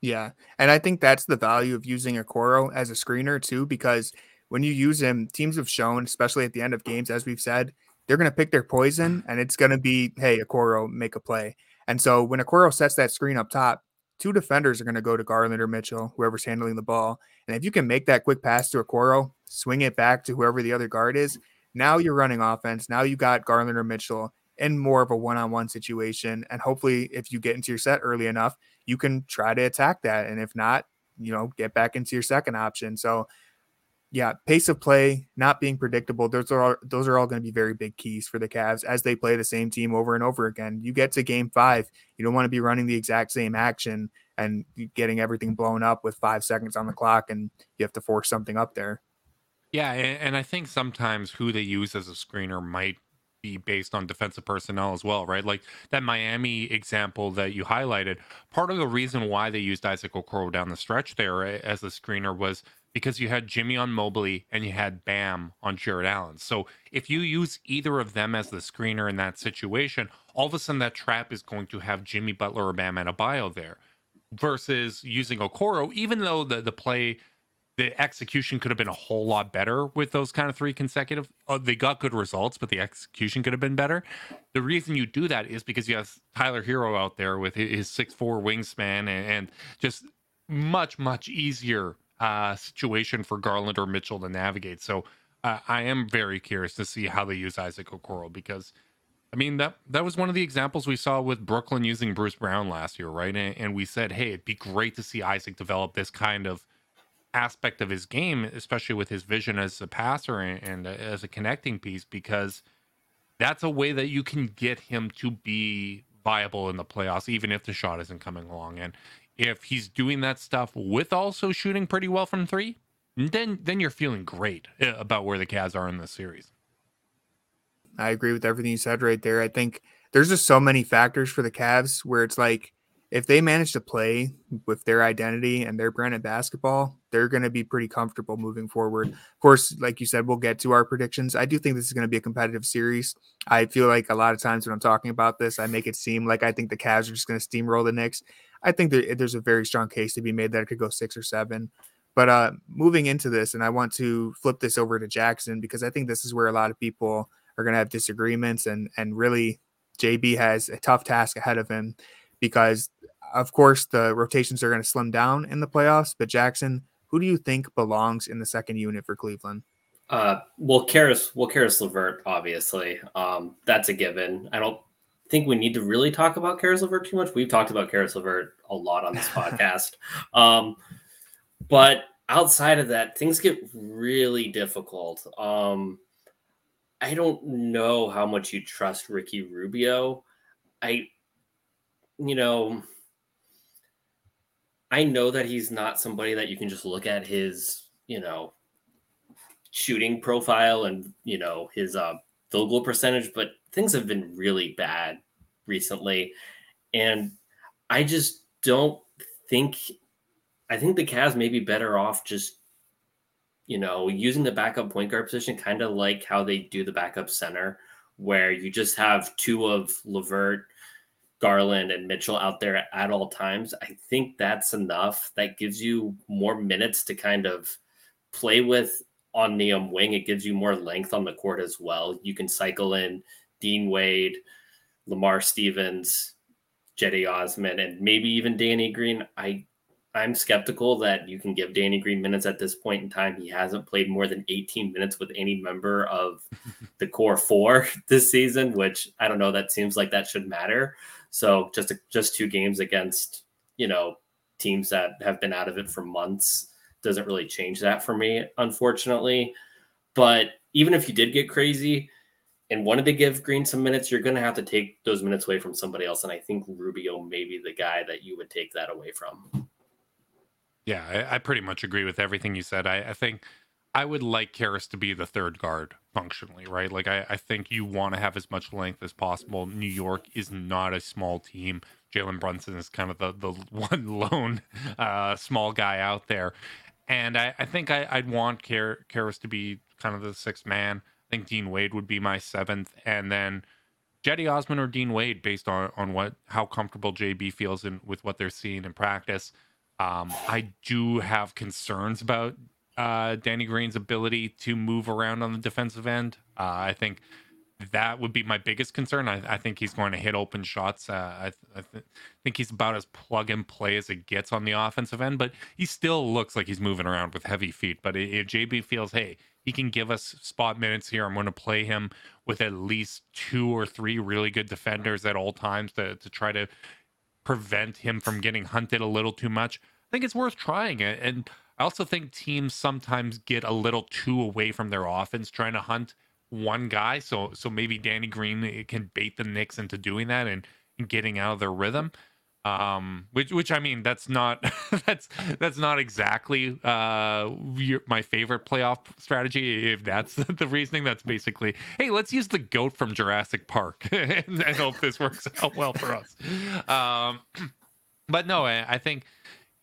Yeah. And I think that's the value of using Okoro as a screener too, because when you use him, teams have shown, especially at the end of games, as we've said, they're going to pick their poison and it's going to be, hey, Okoro, make a play. And so when Okoro sets that screen up top, two defenders are going to go to Garland or Mitchell, whoever's handling the ball. And if you can make that quick pass to Okoro, swing it back to whoever the other guard is, now you're running offense. Now you got Garland or Mitchell in more of a one-on-one situation and hopefully if you get into your set early enough you can try to attack that and if not you know get back into your second option. So yeah pace of play not being predictable those are all, those are all going to be very big keys for the Cavs as they play the same team over and over again. You get to game 5 you don't want to be running the exact same action and getting everything blown up with 5 seconds on the clock and you have to force something up there. Yeah, and, I think sometimes who they use as a screener might be based on defensive personnel as well, right? Like that Miami example that you highlighted. Part of the reason why they used Isaac Okoro down the stretch there eh, as a screener was because you had Jimmy on Mobley and you had Bam on Jarrett Allen. So if you use either of them as the screener in that situation, all of a sudden that trap is going to have Jimmy Butler or Bam Adebayo there versus using Okoro, even though the, the play the execution could have been a whole lot better with those kind of three consecutive. Uh, they got good results, but the execution could have been better. The reason you do that is because you have Tyler Herro out there with his six four wingspan and, and just much much easier uh, situation for Garland or Mitchell to navigate. So uh, I am very curious to see how they use Isaac Okoro because. I mean that that was one of the examples we saw with Brooklyn using Bruce Brown last year, right? And, and we said, hey, it'd be great to see Isaac develop this kind of aspect of his game, especially with his vision as a passer and, and as a connecting piece, because that's a way that you can get him to be viable in the playoffs, even if the shot isn't coming along. And if he's doing that stuff with also shooting pretty well from three, then then you're feeling great uh, about where the Cavs are in this series. I agree with everything you said right there. I think there's just so many factors for the Cavs where it's like if they manage to play with their identity and their brand of basketball, they're going to be pretty comfortable moving forward. Of course, like you said, we'll get to our predictions. I do think this is going to be a competitive series. I feel like a lot of times when I'm talking about this, I make it seem like I think the Cavs are just going to steamroll the Knicks. I think there's a very strong case to be made that it could go six or seven. But uh, moving into this, and I want to flip this over to Jackson because I think this is where a lot of people are going to have disagreements, and and really, JB has a tough task ahead of him because of course, the rotations are going to slim down in the playoffs. But Jackson, who do you think belongs in the second unit for Cleveland? Uh, well, Caris, well, Caris LeVert, obviously, um, that's a given. I don't think we need to really talk about Caris LeVert too much. We've talked about Caris LeVert a lot on this podcast, um, but outside of that, things get really difficult. Um, I don't know how much you trust Ricky Rubio. I, you know, I know that he's not somebody that you can just look at his, you know, shooting profile and you know his uh, field goal percentage, but things have been really bad recently, and I just don't think. I think the Cavs may be better off just, you know, using the backup point guard position, kind of like how they do the backup center, where you just have two of LeVert Garland and Mitchell out there at all times, I think that's enough. That gives you more minutes to kind of play with on the um, wing. It gives you more length on the court as well. You can cycle in Dean Wade, Lamar Stevens, Cedi Osman, and maybe even Danny Green. I I'm skeptical that you can give Danny Green minutes at this point in time. He hasn't played more than 18 minutes with any member of the core four this season, which I don't know. That seems like that should matter. So just a, just two games against you know teams that have been out of it for months doesn't really change that for me, unfortunately. But even if you did get crazy, and wanted to give Green some minutes, you're going to have to take those minutes away from somebody else. And I think Rubio may be the guy that you would take that away from. Yeah, I, I pretty much agree with everything you said. I, I think I would like Caris to be the third guard functionally, right? Like I, I think you want to have as much length as possible. New York is not a small team. Jalen Brunson is kind of the the one lone uh, small guy out there, and I, I think I, would want Caris to be kind of the sixth man. I think Dean Wade would be my seventh, and then Cedi Osman or Dean Wade, based on on what how comfortable JB feels in with what they're seeing in practice. Um, I do have concerns about uh, Danny Green's ability to move around on the defensive end. Uh, I think that would be my biggest concern. I, I think he's going to hit open shots. Uh, I, I th- think he's about as plug and play as it gets on the offensive end, but he still looks like he's moving around with heavy feet. But if JB feels, hey, he can give us spot minutes here, I'm going to play him with at least two or three really good defenders at all times to, to try to prevent him from getting hunted a little too much. I think it's worth trying it. And I also think teams sometimes get a little too away from their offense trying to hunt one guy. So so maybe Danny Green eh, can bait the Knicks into doing that and, and getting out of their rhythm. Um, which which I mean that's not that's that's not exactly uh your, my favorite playoff strategy. If that's the reasoning, that's basically hey, let's use the goat from Jurassic Park and, I hope this works out well for us. Um, but no, I, I think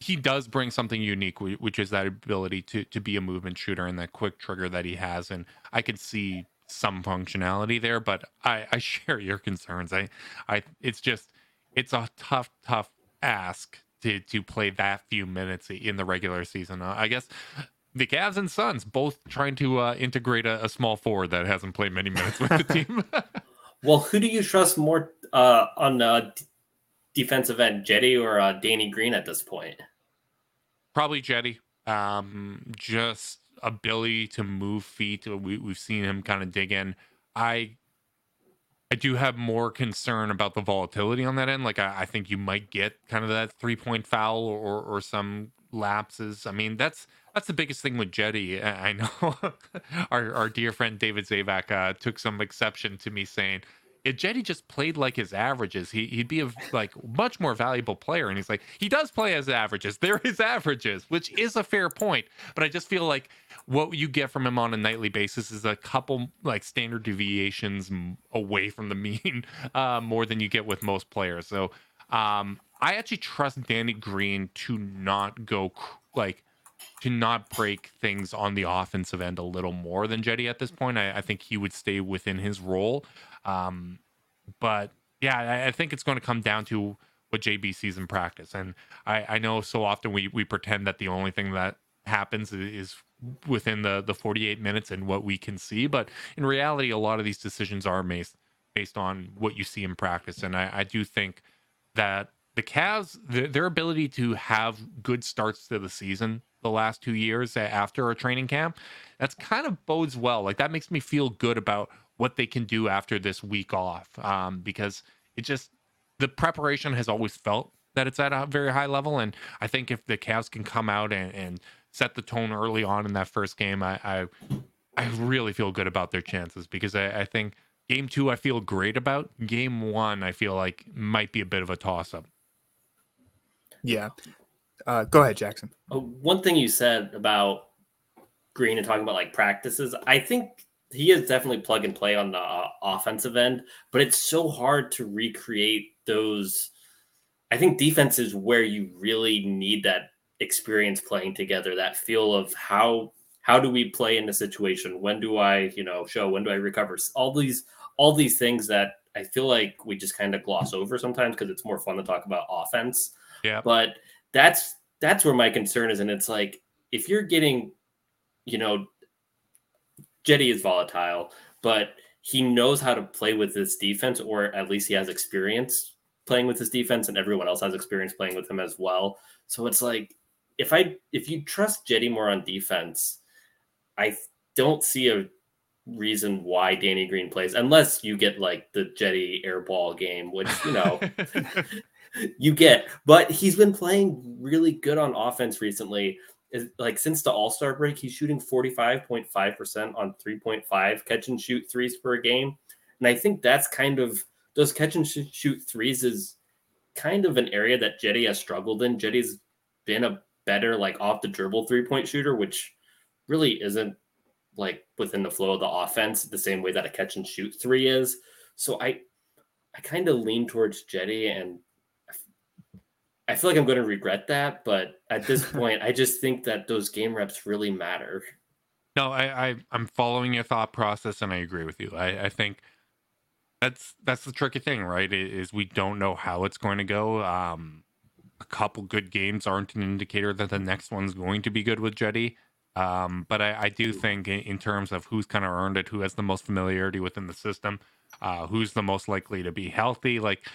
he does bring something unique, which is that ability to to be a movement shooter and that quick trigger that he has. And I could see some functionality there, but I, I share your concerns. I, I, it's just, it's a tough, tough ask to to play that few minutes in the regular season. Uh, I guess the Cavs and Suns both trying to uh, integrate a, a, small forward that hasn't played many minutes with the team. well, who do you trust more uh, on uh, defensive end, Cedi or uh, Danny Green at this point? Probably Jedi. Um, just ability to move feet. We, we've seen him kind of dig in. I I do have more concern about the volatility on that end. Like I, I think you might get kind of that three point foul or or some lapses. I mean that's that's the biggest thing with Jedi. I know our our dear friend David Zavak uh, took some exception to me saying if Cedi just played like his averages, he, he'd be a like much more valuable player. And he's like, he does play as averages. They're his averages, which is a fair point. But I just feel like what you get from him on a nightly basis is a couple like standard deviations away from the mean uh, more than you get with most players. So um, I actually trust Danny Green to not go like to not break things on the offensive end a little more than Cedi at this point. I, I think he would stay within his role. Um, but yeah, I, I, think it's going to come down to what JB sees in practice. And I, I know so often we we pretend that the only thing that happens is within the the 48 minutes and what we can see, but in reality, a lot of these decisions are based based on what you see in practice. And I, I do think that the Cavs, the, their ability to have good starts to the season the last two years after a training camp, that's kind of bodes well. Like that makes me feel good about what they can do after this week off um, because it just the preparation has always felt that it's at a very high level and i think if the Cavs can come out and, and set the tone early on in that first game i i, I really feel good about their chances because I, I think game two i feel great about. Game one i feel like might be a bit of a toss up yeah. Uh, go ahead jackson. Uh, one thing you said about green and talking about like practices i think he is definitely plug and play on the uh, offensive end, but it's so hard to recreate those. I think defense is where you really need that experience playing together, that feel of how how do we play in the situation? When do I, you know, show? When do I recover? All these all these things that I feel like we just kind of gloss over sometimes because it's more fun to talk about offense. Yeah. But that's that's where my concern is, and it's like if you're getting, you know, Cedi is volatile, but he knows how to play with this defense, or at least he has experience playing with his defense, and everyone else has experience playing with him as well. So it's like if I if you trust Cedi more on defense, I don't see a reason why Danny Green plays unless you get like the Cedi airball game, which you know you get. But he's been playing really good on offense recently. Is like since the All Star break, he's shooting 45.5% on 3.5 catch and shoot threes per game. And I think that's kind of those catch and shoot threes is kind of an area that Jedi has struggled in. Jedi's been a better like off the dribble three point shooter, which really isn't like within the flow of the offense the same way that a catch and shoot three is. So I I kind of lean towards Jedi and I feel like I'm going to regret that, but at this point, I just think that those game reps really matter. No, I, I I'm following your thought process, and I agree with you. I, I think that's that's the tricky thing, right? Is we don't know how it's going to go. Um, a couple good games aren't an indicator that the next one's going to be good with Jedi. Um, but I, I, do think in, in, terms of who's kind of earned it, who has the most familiarity within the system, uh, who's the most likely to be healthy, like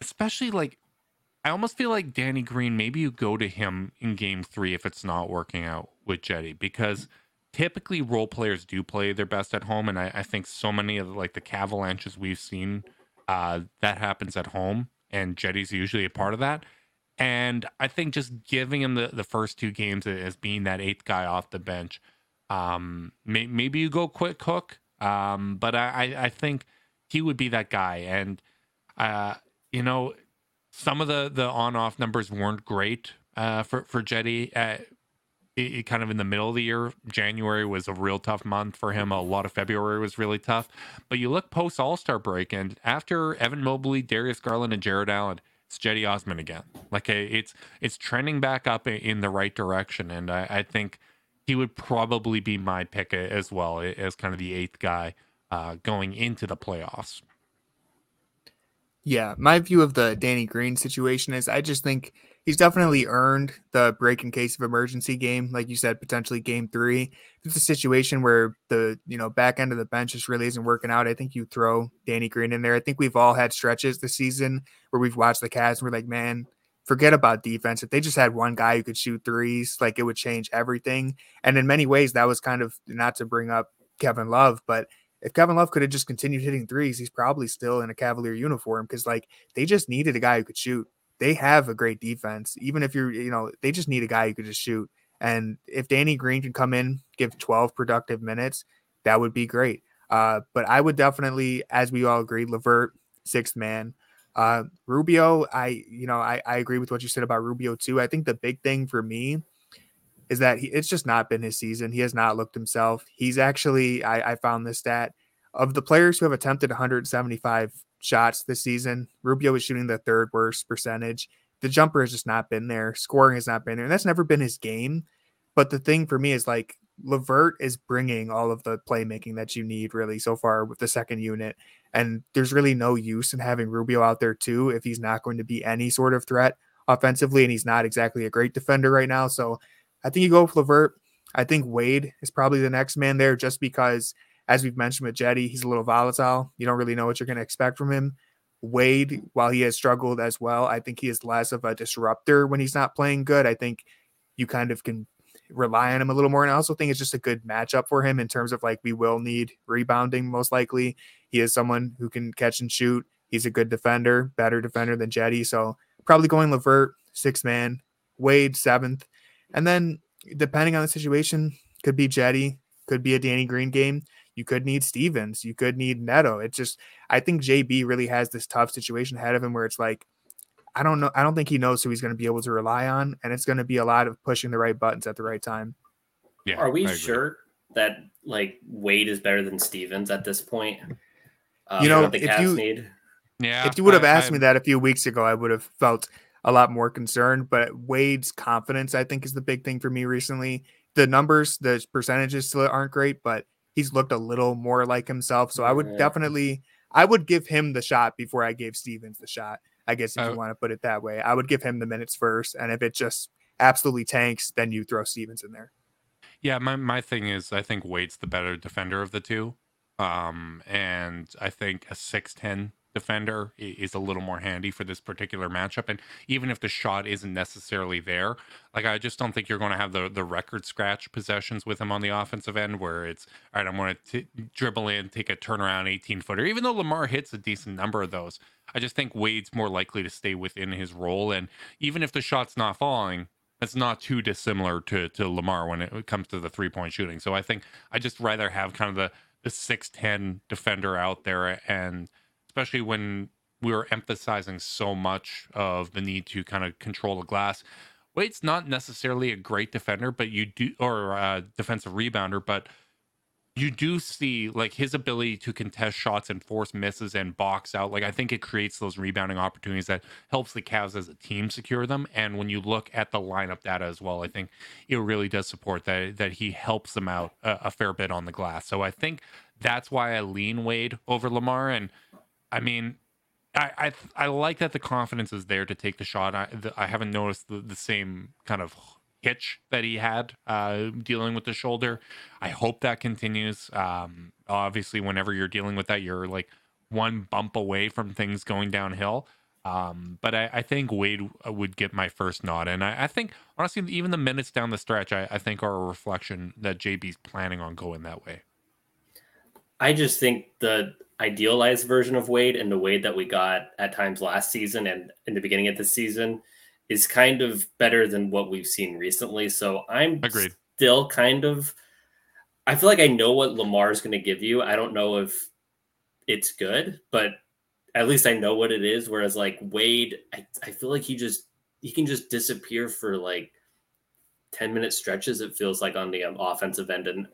especially like I almost feel like Danny Green. Maybe you go to him in Game Three if it's not working out with Jedi, because typically role players do play their best at home, and I, I think so many of like the Cavalanches we've seen uh, that happens at home, and Jedi's usually a part of that. And I think just giving him the, the first two games as being that eighth guy off the bench, um, may, maybe you go quick hook, um, but I, I think he would be that guy. And, uh, you know, some of the, the on off numbers weren't great uh, for, for Cedi. Uh, it, it kind of in the middle of the year, January was a real tough month for him. A lot of February was really tough. But you look post All Star break, and after Evan Mobley, Darius Garland, and Jarrett Allen, it's Jedi Osman again. Like it's it's trending back up in the right direction, and I, I think he would probably be my pick as well as kind of the eighth guy uh, going into the playoffs. Yeah, my view of the Danny Green situation is I just think he's definitely earned the break in case of emergency game, like you said, potentially game three. If it's a situation where the you know back end of the bench just really isn't working out, I think you throw Danny Green in there. I think we've all had stretches this season where we've watched the Cavs and we're like, man, forget about defense. If they just had one guy who could shoot threes, like it would change everything. And in many ways, that was kind of not to bring up Kevin Love, but if Kevin Love could have just continued hitting threes, he's probably still in a Cavalier uniform because like they just needed a guy who could shoot they have a great defense. Even if you're, you know, they just need a guy who could just shoot. And if Danny Green can come in, give 12 productive minutes, that would be great. Uh, but I would definitely, as we all agreed, LeVert, sixth man. Uh, Rubio, I, you know, I, I agree with what you said about Rubio too. I think the big thing for me is that he, it's just not been his season. He has not looked himself. He's actually, I, I found this stat of the players who have attempted 175 shots this season. Rubio is shooting the third worst percentage. The jumper has just not been there. Scoring has not been there. And that's never been his game. But the thing for me is like LeVert is bringing all of the playmaking that you need really so far with the second unit. And there's really no use in having Rubio out there too if he's not going to be any sort of threat offensively and he's not exactly a great defender right now. So I think you go with LeVert. I think Wade is probably the next man there just because as we've mentioned with Jedi, he's a little volatile. You don't really know what you're going to expect from him. Wade, while he has struggled as well, I think he is less of a disruptor when he's not playing good. I think you kind of can rely on him a little more. And I also think it's just a good matchup for him in terms of like we will need rebounding most likely. He is someone who can catch and shoot. He's a good defender, better defender than Jedi. So probably going LeVert, six man, Wade, seventh. And then depending on the situation, could be Jedi, could be a Danny Green game. You could need Stevens. You could need Neto. It's just, I think JB really has this tough situation ahead of him where it's like, I don't know. I don't think he knows who he's going to be able to rely on. And it's going to be a lot of pushing the right buttons at the right time. Yeah. Are we sure that like Wade is better than Stevens at this point? Um, you know, if you, need? Yeah, if you would have asked I, me that a few weeks ago, I would have felt a lot more concerned. But Wade's confidence, I think, is the big thing for me recently. The numbers, the percentages still aren't great, but he's looked a little more like himself. So I would definitely I would give him the shot before I gave Stevens the shot. I guess if you want to put it that way. I would give him the minutes first. And if it just absolutely tanks, then you throw Stevens in there. Yeah, my, my thing is I think Wade's the better defender of the two. Um, and I think a 6'10 defender is a little more handy for this particular matchup. And even if the shot isn't necessarily there, like I just don't think you're going to have the the record scratch possessions with him on the offensive end where it's all right. I'm going to dribble in, take a turnaround 18 footer. Even though Lamar hits a decent number of those, I just think Wade's more likely to stay within his role. And even if the shot's not falling, that's not too dissimilar to to Lamar when it comes to the three point shooting. So I think I just rather have kind of the the six ten defender out there, and especially when we were emphasizing so much of the need to kind of control the glass. Wade's not necessarily a great defender, but you do or a defensive rebounder, but you do see like his ability to contest shots and force misses and box out. Like I think it creates those rebounding opportunities that helps the Cavs as a team secure them. And when you look at the lineup data as well, I think it really does support that that he helps them out a, a fair bit on the glass. So I think that's why I lean Wade over Lamar. And I mean, I I, I like that the confidence is there to take the shot. I the, I haven't noticed the, the same kind of hitch that he had uh, dealing with the shoulder. I hope that continues. Um, obviously, whenever you're dealing with that, you're like one bump away from things going downhill. Um, but I, I, think Wade uh, would get my first nod. And I, I think, honestly, even the minutes down the stretch, I, I, think are a reflection that JB's planning on going that way. I just think the idealized version of Wade and the Wade that we got at times last season and in the beginning of the season is kind of better than what we've seen recently. So I'm Agreed. still kind of I feel like I know what Lamar is going to give you. I don't know if it's good, but at least I know what it is. Whereas like Wade, I, I feel like he just he can just disappear for like 10 minute stretches, it feels like on the um, offensive end. And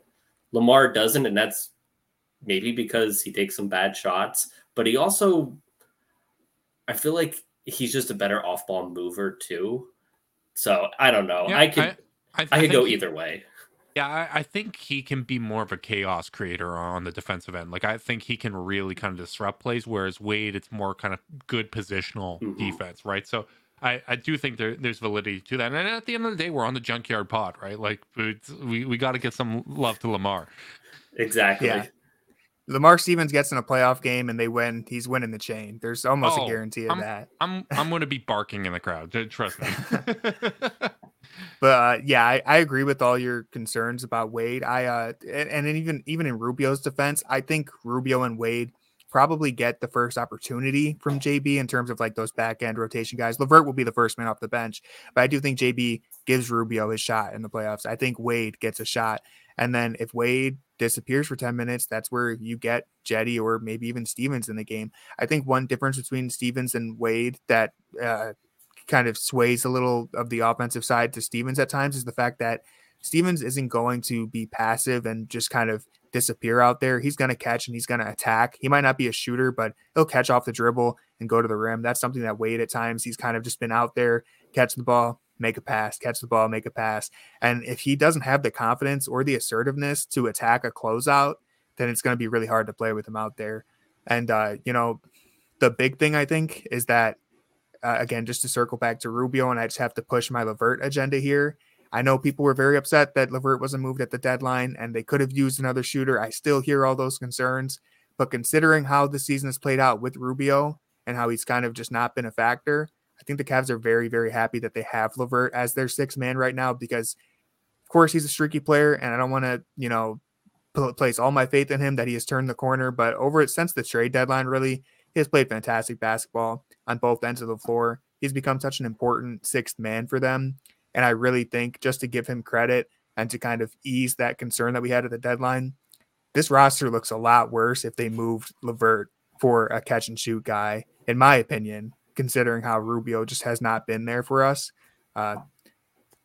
Lamar doesn't, and that's maybe because he takes some bad shots, but he also I feel like he's just a better off ball mover too. So I don't know. Yeah, I could I, I, I could go he, either way. Yeah, I, I, think he can be more of a chaos creator on the defensive end. Like I think he can really kind of disrupt plays, whereas Wade, it's more kind of good positional mm-hmm. defense, right? So I, I do think there, there's validity to that. And at the end of the day, we're on the junkyard pod, right? Like we we got to get some love to Lamar. Exactly. Yeah. Lamar Stevens gets in a playoff game and they win, he's winning the chain. There's almost oh, a guarantee of I'm, that. I'm I'm going to be barking in the crowd. Trust me. but uh, yeah, I, I, agree with all your concerns about Wade. I uh, and, and even even in Rubio's defense, I think Rubio and Wade probably get the first opportunity from JB in terms of like those back end rotation guys. LeVert will be the first man off the bench, but I do think JB gives Rubio his shot in the playoffs. I think Wade gets a shot. And then if Wade disappears for 10 minutes, that's where you get Jedi or maybe even Stevens in the game. I think one difference between Stevens and Wade that uh, kind of sways a little of the offensive side to Stevens at times is the fact that Stevens isn't going to be passive and just kind of disappear out there. He's going to catch and he's going to attack. He might not be a shooter, but he'll catch off the dribble and go to the rim. That's something that Wade at times he's kind of just been out there, catch the ball, make a pass, catch the ball, make a pass. And if he doesn't have the confidence or the assertiveness to attack a closeout, then it's going to be really hard to play with him out there. And, uh, you know, the big thing I think is that, uh, again, just to circle back to Rubio, and I just have to push my LeVert agenda here. I know people were very upset that LeVert wasn't moved at the deadline and they could have used another shooter. I still hear all those concerns. But considering how the season has played out with Rubio and how he's kind of just not been a factor, think the Cavs are very, very happy that they have LeVert as their sixth man right now because, of course, he's a streaky player, and I don't want to, you know, place all my faith in him that he has turned the corner. But over since the trade deadline, really, he has played fantastic basketball on both ends of the floor. He's become such an important sixth man for them, and I really think just to give him credit and to kind of ease that concern that we had at the deadline, this roster looks a lot worse if they moved LeVert for a catch and shoot guy, in my opinion, considering how Rubio just has not been there for us. Uh,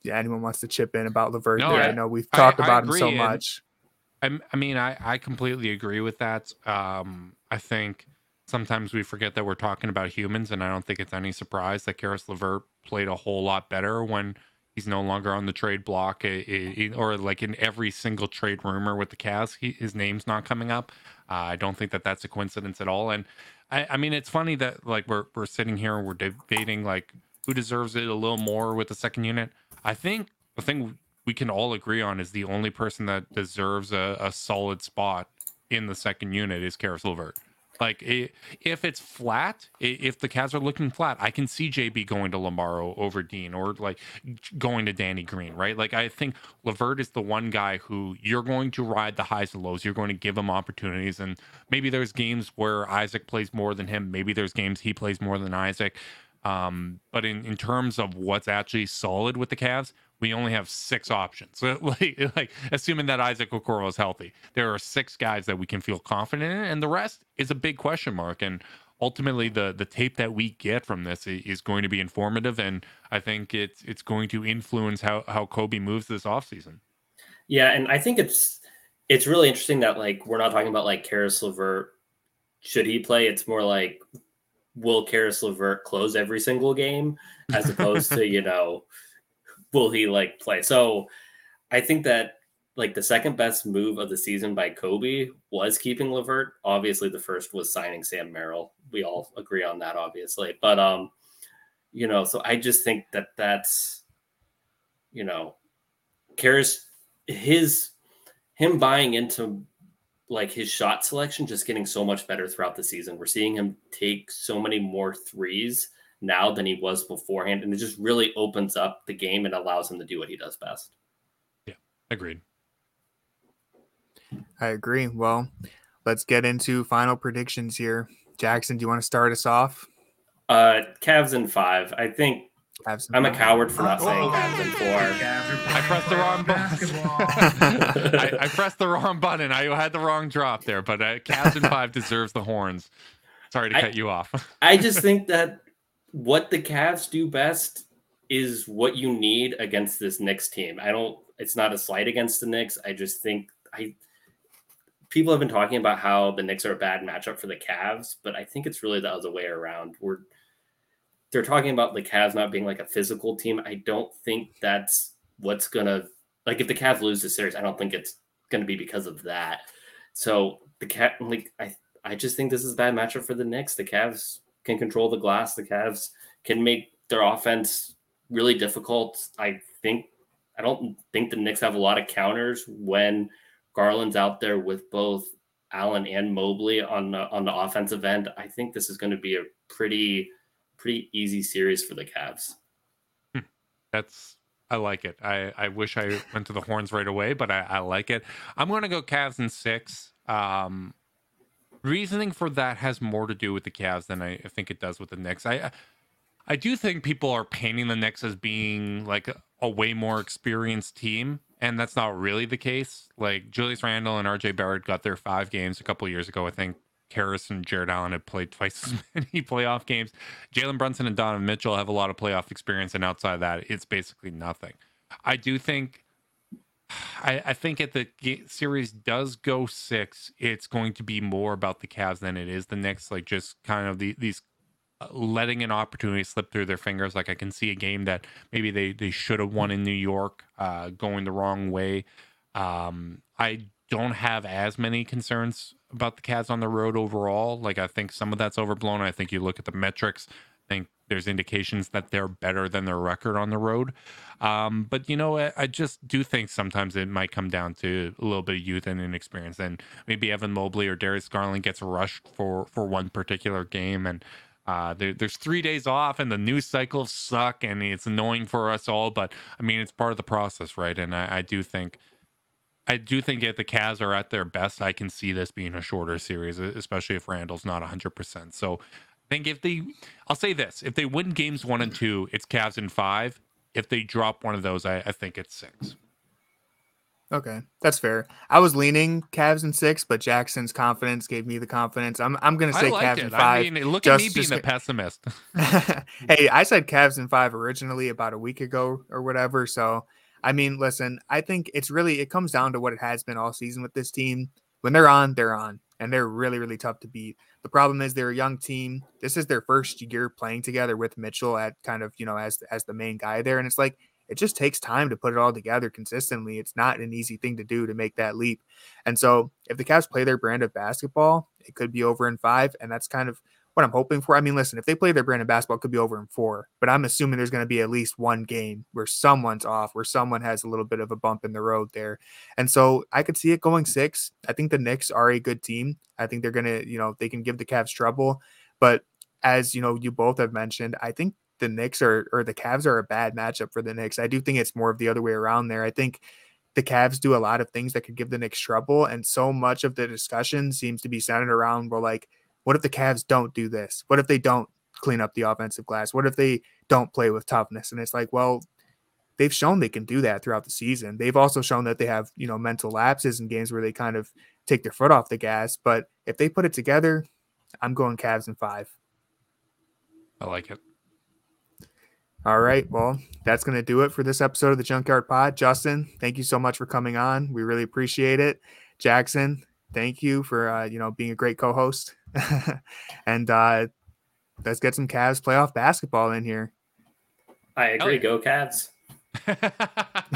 yeah, anyone wants to chip in about LeVert no, there? I, I, know we've talked I, about I him so much. I, I mean, I, I completely agree with that. Um, I think sometimes we forget that we're talking about humans, and I don't think it's any surprise that Caris LeVert played a whole lot better when he's no longer on the trade block, it, it, or like in every single trade rumor with the Cavs, he, his name's not coming up. Uh, I don't think that that's a coincidence at all. And I, I mean, it's funny that like we're we're sitting here and we're debating like who deserves it a little more with the second unit. I think the thing we can all agree on is the only person that deserves a, a solid spot in the second unit is Caris LeVert. Like if it's flat, if the Cavs are looking flat, I can see JB going to Lamaro over Dean or like going to Danny Green, right? Like I think LeVert is the one guy who you're going to ride the highs and lows. You're going to give him opportunities, and maybe there's games where Isaac plays more than him. Maybe there's games he plays more than Isaac. Um, but in, in terms of what's actually solid with the Cavs, we only have six options. like, like assuming that Isaac Okoro is healthy, there are six guys that we can feel confident in, and the rest is a big question mark. And ultimately, the the tape that we get from this is going to be informative, and I think it's it's going to influence how how Koby moves this offseason. Yeah, and I think it's it's really interesting that like we're not talking about like Caris LeVert should he play. It's more like will Caris LeVert close every single game as opposed to you know will he like play? So I think that like the second best move of the season by Koby was keeping LeVert. Obviously, the first was signing Sam Merrill. We all agree on that, obviously. But um, you know, so I just think that that's you know, Caris his him buying into like his shot selection just getting so much better throughout the season. We're seeing him take so many more threes now than he was beforehand. And it just really opens up the game and allows him to do what he does best. Yeah, agreed. I agree. Well, let's get into final predictions here. Jackson, do you want to start us off? Uh Cavs in five. I think I'm a coward for not saying Cavs in four. I pressed the wrong button. I, I, pressed the wrong button. I had the wrong drop there, but uh, Cavs in five deserves the horns. Sorry to I, cut you off. I just think that what the Cavs do best is what you need against this Knicks team. I don't. It's not a slight against the Knicks. I just think I. People have been talking about how the Knicks are a bad matchup for the Cavs, but I think it's really the other way around. We're they're talking about the Cavs not being like a physical team. I don't think that's what's gonna like if the Cavs lose the series. I don't think it's gonna be because of that. So the cat like I I just think this is a bad matchup for the Knicks. The Cavs can control the glass. The Cavs can make their offense really difficult. I think I don't think the Knicks have a lot of counters when Garland's out there with both Allen and Mobley on the, on the offensive end. I think this is going to be a pretty pretty easy series for the Cavs. Hmm. That's I like it. I, I wish I went to the horns right away, but I, I like it. I'm going to go Cavs in six. Um, reasoning for that has more to do with the Cavs than I think it does with the Knicks. I I do think people are painting the Knicks as being like a, a way more experienced team, and that's not really the case. Like Julius Randle and RJ Barrett got their five games a couple years ago. I think Caris and Jarrett Allen have played twice as many playoff games. Jalen Brunson and Donovan Mitchell have a lot of playoff experience, and outside of that, it's basically nothing. I do think, I, I think if the series does go six, it's going to be more about the Cavs than it is the Knicks. Like just kind of the, these uh, letting an opportunity slip through their fingers. Like I can see a game that maybe they they should have won in New York, uh, going the wrong way. Um, I don't have as many concerns about the Cavs on the road overall. Like I think some of that's overblown. I think you look at the metrics. I think there's indications that they're better than their record on the road. Um, but you know, I, I, just do think sometimes it might come down to a little bit of youth and inexperience. And maybe Evan Mobley or Darius Garland gets rushed for for one particular game, and uh, there, there's three days off, and the news cycles suck, and it's annoying for us all. But I mean, it's part of the process, right? And I, I do think I do think if the Cavs are at their best, I can see this being a shorter series, especially if Randle's not 100%. So think if they, I'll say this if they win games one and two, it's Cavs in five. If they drop one of those, I, I think it's six. Okay, that's fair. I was leaning Cavs in six, but Jackson's confidence gave me the confidence. I'm I'm gonna say Cavs it. in five. I mean, look just, at me being just... a pessimist. hey, I said Cavs in five originally about a week ago or whatever. So I mean, listen, I think it's really it comes down to what it has been all season with this team. When they're on, they're on, and they're really, really tough to beat. The problem is they're a young team. This is their first year playing together with Mitchell at kind of, you know, as as the main guy there. And it's like it just takes time to put it all together consistently. It's not an easy thing to do to make that leap. And so if the Cavs play their brand of basketball, it could be over in five. And that's kind of what I'm hoping for. I mean, listen, if they play their brand of basketball, it could be over in four, but I'm assuming there's going to be at least one game where someone's off, where someone has a little bit of a bump in the road there. And so I could see it going six. I think the Knicks are a good team. I think they're going to, you know, they can give the Cavs trouble. But as, you know, you both have mentioned, I think the Knicks are, or the Cavs are a bad matchup for the Knicks. I do think it's more of the other way around there. I think the Cavs do a lot of things that could give the Knicks trouble. And so much of the discussion seems to be centered around, well, like, what if the Cavs don't do this? What if they don't clean up the offensive glass? What if they don't play with toughness? And it's like, well, they've shown they can do that throughout the season. They've also shown that they have, you know, mental lapses in games where they kind of take their foot off the gas. But if they put it together, I'm going Cavs in five. I like it. All right. Well, that's going to do it for this episode of the Junkyard Pod. Justin, thank you so much for coming on. We really appreciate it. Jackson, thank you for uh, you know being a great co-host. and uh, let's get some Cavs playoff basketball in here. I agree. Go Cavs.